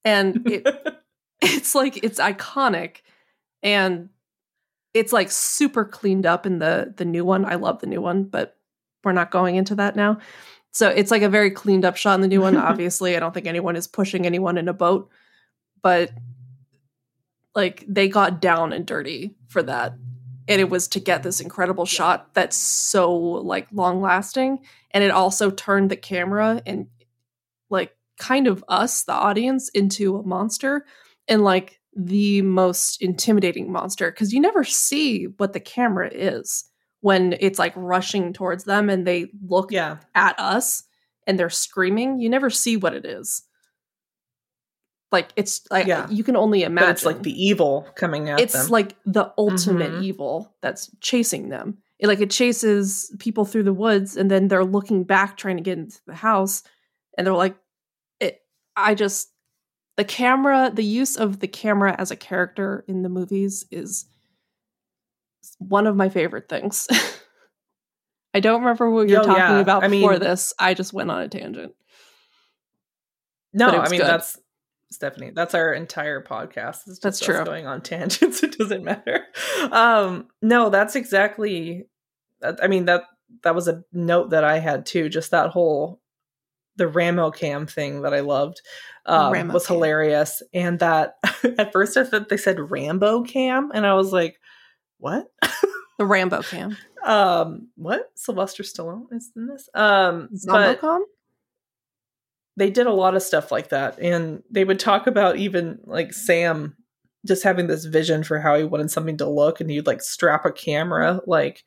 And it <laughs> <laughs> it's like it's iconic. And it's like super cleaned up in the the new one. I love the new one but we're not going into that now. So it's like a very cleaned up shot in the new one <laughs> obviously. I don't think anyone is pushing anyone in a boat but like they got down and dirty for that. And it was to get this incredible shot that's so like long lasting and it also turned the camera and like kind of us the audience into a monster. And like the most intimidating monster because you never see what the camera is when it's like rushing towards them and they look Yeah. at us and they're screaming you never see what it is like it's like Yeah. you can only imagine But it's like the evil coming at it's them. like the ultimate Mhm. evil that's chasing them. It, like it chases people through the woods, and then they're looking back trying to get into the house, and they're like, "It." I just the camera, the use of the camera as a character in the movies is one of my favorite things. <laughs> I don't remember what you're Oh, talking yeah. about I before mean- this. I just went on a tangent. no, I mean good. that's Stephanie. That's our entire podcast. It's just That's true. Going on <laughs> tangents, it doesn't matter. Um, no, that's exactly. I mean that that was a note that I had too. Just that whole the Ramo cam thing that I loved um, was hilarious, and that <laughs> at first I thought they said Rambo cam, and I was like, what? The Rambo cam. <laughs> um, what? Sylvester Stallone is in this? Um, Zombocom? they did a lot of stuff like that and they would talk about even like sam just having this vision for how he wanted something to look and he'd like strap a camera like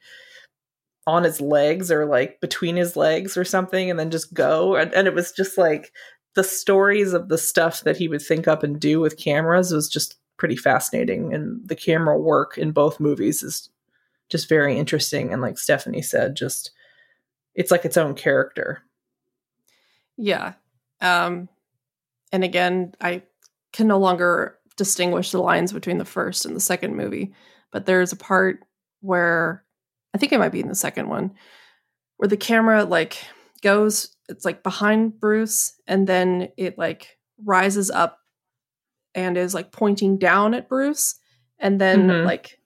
on his legs or like between his legs or something and then just go. And, and it was just like the stories of the stuff that he would think up and do with cameras was just pretty fascinating. And the camera work in both movies is just very interesting. And like stephanie said just it's like its own character. Yeah. Um and again, I can no longer distinguish the lines between the first and the second movie, but there's a part where I think it might be in the second one where the camera like goes it's like behind Bruce and then it like rises up and is like pointing down at Bruce and then Mhm. like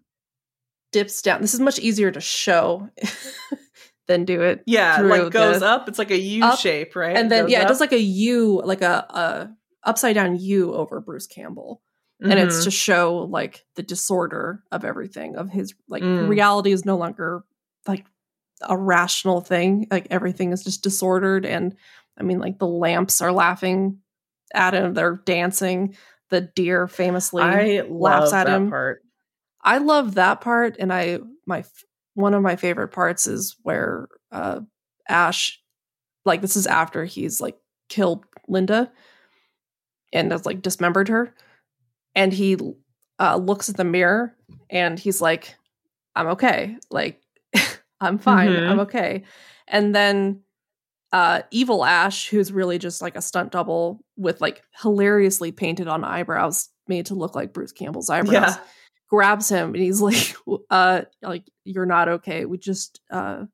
dips down. This is much easier to show <laughs> than do it Yeah, like goes up. It's like a U Up, shape, right? and then yeah, it does like a U, like a, a upside down U over Bruce Campbell, and it's Mhm. to show like the disorder of everything of his like Mm. reality is no longer like a rational thing. Like everything is just disordered, and I mean like the lamps are laughing at him, they're dancing. The deer famously I laughs love at that him. part. I love that part, and I my one of my favorite parts is where uh Ash, like this is after he's like killed Linda, and has like dismembered her, and he uh looks at the mirror and he's like, "I'm okay, like <laughs> I'm fine, Mhm. I'm okay," and then uh, Evil Ash, who's really just like a stunt double with like hilariously painted on eyebrows made to look like Bruce Campbell's eyebrows, Yeah. grabs him and he's <laughs> like, uh, like, you're not okay. We just uh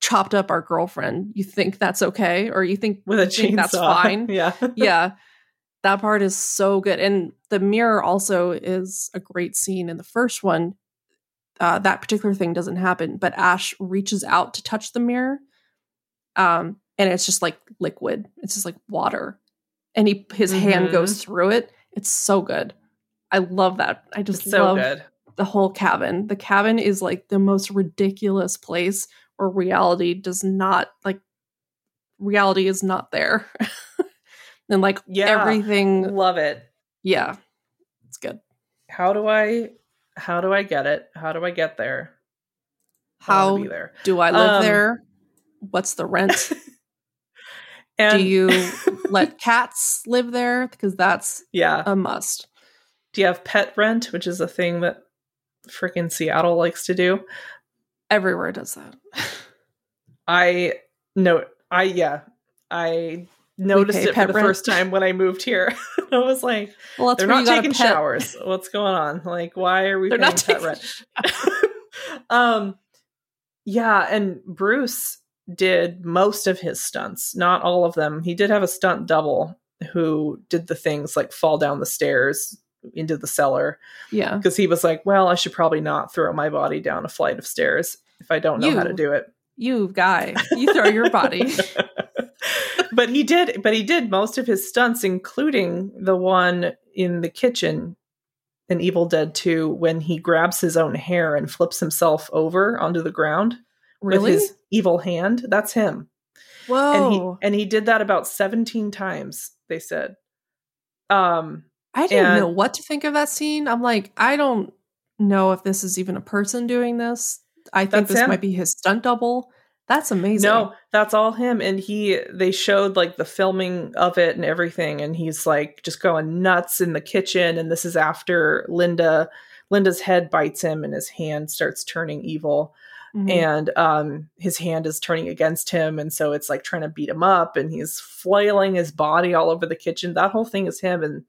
chopped up our girlfriend. You think that's okay? Or you think With a you think chainsaw. that's <laughs> fine? Yeah. yeah. That part is so good. And the mirror also is a great scene in the first one. Uh, that particular thing doesn't happen, but Ash reaches out to touch the mirror. Um, and it's just like liquid. It's just like water. And he his hand Mhm. goes through it. It's so good. I love that. I just so love good. the whole cabin. The cabin is like the most ridiculous place where reality does not like reality is not there. <laughs> and like Yeah. everything Love it. yeah. It's good. How do I how do I get it? How do I get there? How there. do I live Um, there? What's the rent? <laughs> And do you <laughs> let cats live there? Because that's Yeah. a must. Do you have pet rent, which is a thing that freaking Seattle likes to do? Everywhere does that. <laughs> I know I yeah. I noticed it for the rent. first time when I moved here. <laughs> I was like, Well, that's they're not you taking showers. What's going on? Like, why are we They're not taking rent? <laughs> um, yeah, and Bruce did most of his stunts, not all of them. He did have a stunt double who did the things like fall down the stairs into the cellar Yeah. because he was like, well, I should probably not throw my body down a flight of stairs if I don't know how to do it. You guy, you throw your body. <laughs> but he did but he did most of his stunts including the one in the kitchen in Evil Dead 2 when he grabs his own hair and flips himself over onto the ground Really? with his evil hand. That's him. Whoa. And he and he did that about 17 times, they said. Um I didn't and- know what to think of that scene. I'm like, I don't know if this is even a person doing this. I think this him. might be his stunt double. That's amazing. No, that's all him. And he they showed like the filming of it and everything, and he's like just going nuts in the kitchen. And this is after Linda Linda's head bites him and his hand starts turning evil. Mhm. And um his hand is turning against him, and so it's like trying to beat him up, and he's flailing his body all over the kitchen. That whole thing is him, and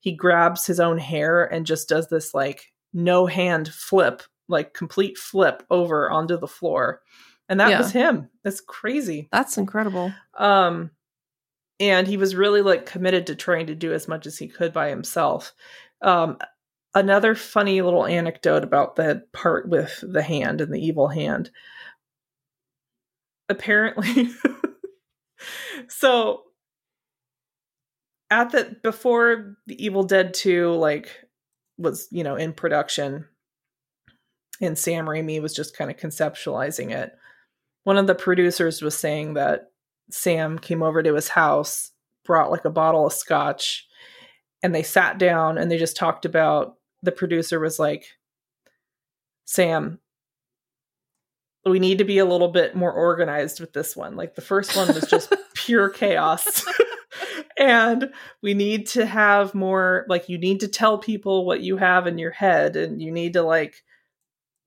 he grabs his own hair and just does this like no hand flip, like complete flip over onto the floor. And that Yeah. was him. That's crazy. That's incredible. Um and he was really like committed to trying to do as much as he could by himself. Um another funny little anecdote about the part with the hand and the evil hand. Apparently <laughs> so at the before the Evil Dead 2 like was, you know, in production and Sam Raimi was just kind of conceptualizing it. One of the producers was saying that Sam came over to his house, brought like a bottle of scotch, and they sat down and they just talked about the producer was like, Sam, we need to be a little bit more organized with this one. Like the first one was just <laughs> pure chaos. <laughs> and we need to have more like you need to tell people what you have in your head and you need to like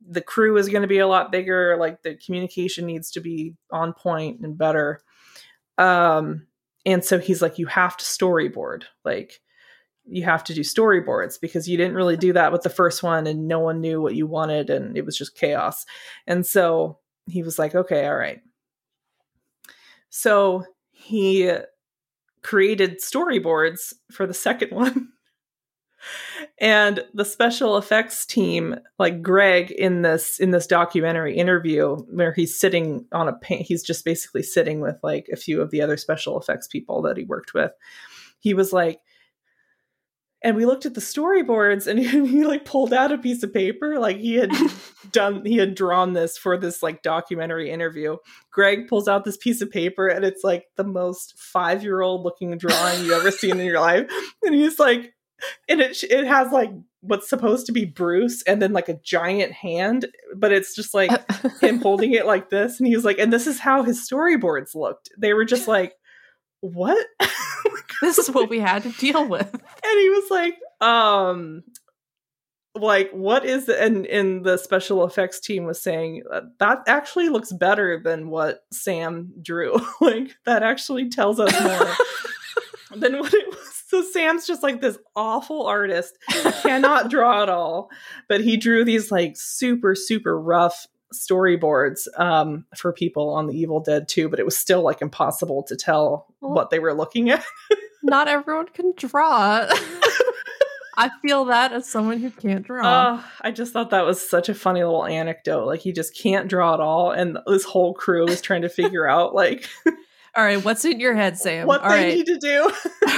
the crew is going to be a lot bigger like the communication needs to be on point and better. Um and so he's like you have to storyboard like you have to do storyboards because you didn't really do that with the first one and no one knew what you wanted and it was just chaos. And so he was like okay all right. So he created storyboards for the second <laughs> one and the special effects team like greg in this in this documentary interview where he's sitting on a pa- he's just basically sitting with like a few of the other special effects people that he worked with. He was like and we looked at the storyboards and he, <laughs> he like pulled out a piece of paper. Like he had <laughs> done he had drawn this for this like documentary interview. Greg pulls out this piece of paper and it's like the most five year old looking drawing you've ever seen in your life. And he's like and it it has like what's supposed to be bruce and then like a giant hand but it's just like <laughs> him holding it like this and he was like and this is how his storyboards looked they were just like what <laughs> this is what we had to deal with. and he was like um like what is the, and and the special effects team was saying uh, that actually looks better than what Sam drew. <laughs> like that actually tells us more than what it was. So Sam's just like this awful artist, <laughs> cannot draw at all, but he drew these like super super rough storyboards um, for people on the Evil Dead 2, but it was still like impossible to tell Well- what they were looking at. <laughs> Not everyone can draw. <laughs> I feel that as someone who can't draw. Oh, I just thought that was such a funny little anecdote. Like he just can't draw at all, and this whole crew is trying to figure out like All right, what's in your head, Sam? what All they right. need to do.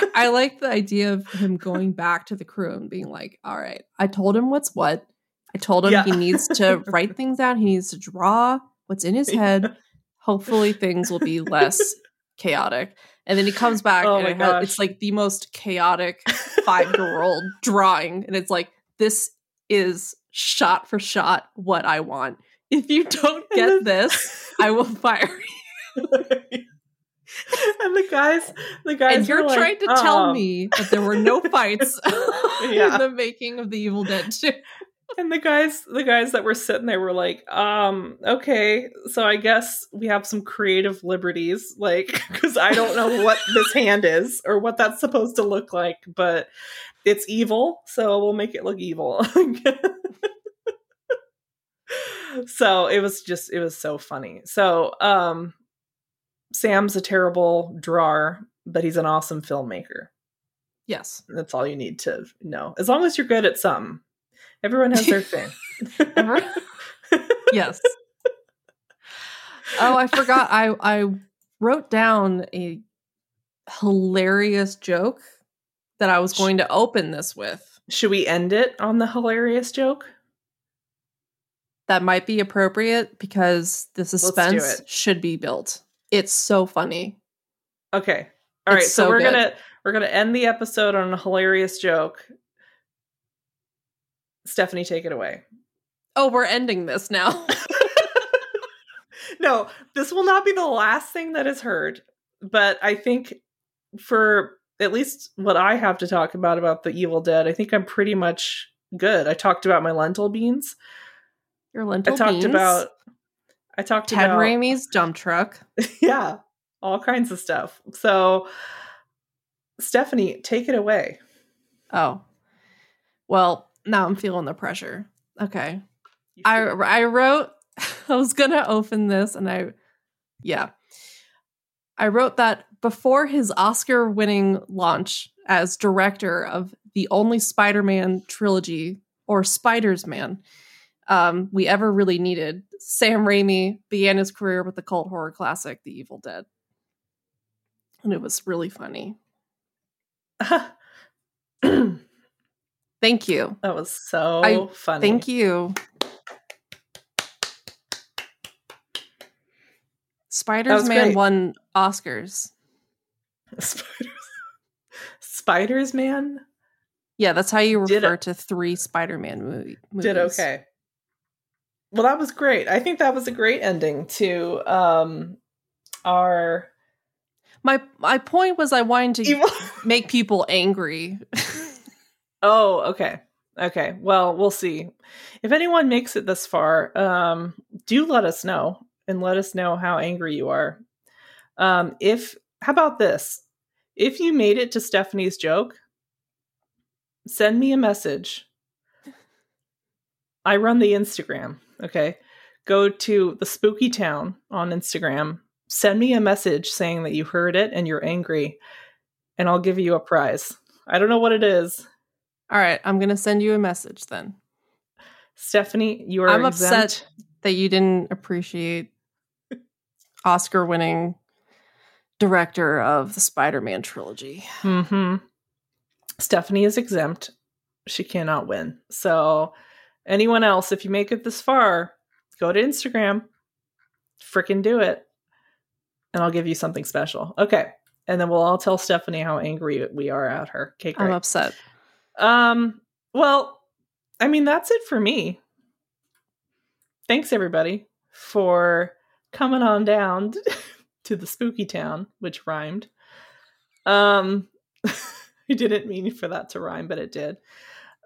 <laughs> I like the idea of him going back to the crew and being like, all right, I told him what's what. I told him Yeah. he needs to <laughs> write things down. He needs to draw what's in his head. Hopefully, things will be less chaotic. And then he comes back Oh and it has, it's like the most chaotic <laughs> five year old drawing. And it's like, this is shot for shot what I want. If you don't get this, I will fire you. <laughs> and the guys, the guys, And you're were like, trying to tell "Um," me that there were no fights <laughs> <laughs> Yeah. in the making of the Evil Dead 2. And the guys, the guys that were sitting there were like, um, okay, so I guess we have some creative liberties, like, because I don't know what this hand is or what that's supposed to look like, but it's evil, so we'll make it look evil. so it was just, it was so funny. So, um, Sam's a terrible drawer, but he's an awesome filmmaker. Yes. That's all you need to know. As long as you're good at something, everyone has their thing. <laughs> <laughs> Yes. Oh, I forgot. I I wrote down a hilarious joke that I was going to open this with. Should we end it on the hilarious joke? That might be appropriate because the suspense should be built. It's so funny. Okay. All right. So, so we're good. gonna we're gonna end the episode on a hilarious joke. Stephanie, take it away. Oh, we're ending this now. <laughs> no, this will not be the last thing that is heard, but I think for at least what I have to talk about about the Evil Dead, I think I'm pretty much good. I talked about my lentil beans. Your lentil beans. I talked beans. about I talked Ted about Raimi's dump truck. <laughs> yeah, all kinds of stuff. So Stephanie, take it away. Oh. Well, now I'm feeling the pressure. Okay. I I wrote <laughs> I was gonna open this and I yeah. I wrote that before his Oscar winning launch as director of the only Spider-Man trilogy or Spiders Man um, we ever really needed, Sam Raimi began his career with the cult horror classic The Evil Dead. And it was really funny. <coughs> Thank you. That was so I- funny. Thank you. Spiders Man great. won Oscars. <laughs> Spiders. Spiders Man Yeah, that's how you refer to three Spider-Man movie, movies. did okay. Well, that was great. I think that was a great ending to um our My my point was I wanted to <laughs> make people angry. <laughs> oh, okay. Okay. Well, we'll see. If anyone makes it this far, um, do let us know and let us know how angry you are. Um, if how about this? If you made it to Stephanie's joke, send me a message. I run the Instagram. Okay. Go to the spooky town on Instagram. Send me a message saying that you heard it and you're angry, and I'll give you a prize. I don't know what it is. All right, I'm going to send you a message then. Stephanie, you are I'm exempt. upset that you didn't appreciate Oscar winning director of the Spider-Man trilogy. hmm Stephanie is exempt. She cannot win. So, anyone else, if you make it this far, go to Instagram, freaking do it, and I'll give you something special. Okay. And then we'll all tell Stephanie how angry we are at her. Okay, I'm upset. Um, well, I mean, that's it for me. Thanks, everybody, for coming on down <laughs> to the spooky town, which rhymed. Um, <laughs> I didn't mean for that to rhyme, but it did.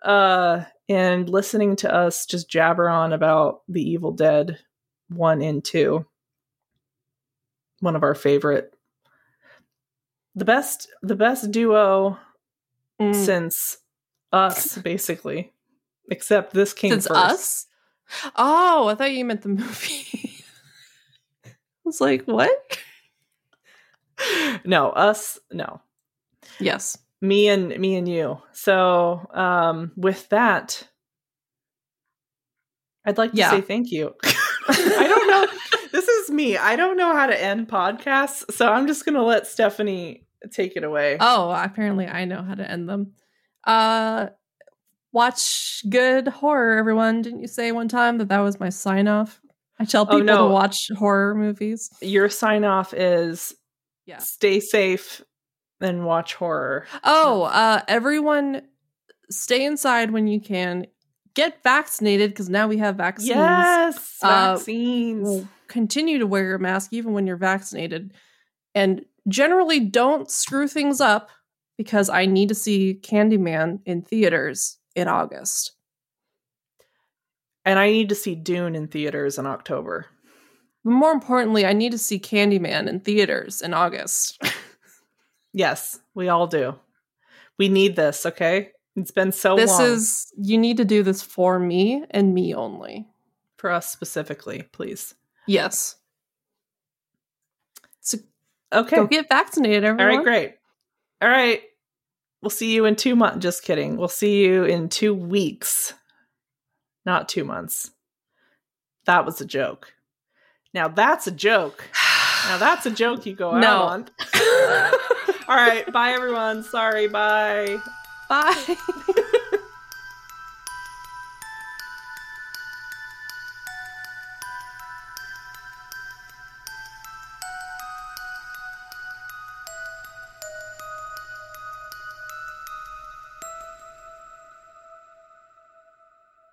Uh, and listening to us just jabber on about the Evil Dead one and two. One of our favorite, the best, the best duo Mm. since us, basically. Except this came Since first. us? Oh, I thought you meant the movie. <laughs> I was like, what? No, us. No, Yes. Me and me and you. So, um, with that, I'd like to Yeah. say thank you. <laughs> I don't know. <laughs> this is me. I don't know how to end podcasts, so I'm just gonna let Stephanie take it away. Oh, apparently I know how to end them. Uh watch good horror everyone. Didn't you say one time that that was my sign off? I tell Oh, people no. to watch horror movies. Your sign off is Yeah. stay safe and watch horror. Oh, uh everyone stay inside when you can. Get vaccinated because now we have vaccines. Yes, Uh, vaccines. Continue to wear your mask even when you're vaccinated. And generally don't screw things up because I need to see Candyman in theaters in August. and I need to see Dune in theaters in October. But more importantly, I need to see Candyman in theaters in August. <laughs> Yes, we all do. We need this, okay? It's been so this long is you need to do this for me and me only. for us specifically, please. Yes. So Okay. go get vaccinated, All everyone. right, great. All right. We'll see you in two months. Just kidding. We'll see you in two weeks, not two months. That was a joke. Now that's a joke. Now that's a joke you go <sighs> out No. on. <laughs> All right. Bye, everyone. Sorry. Bye. Bye. <laughs>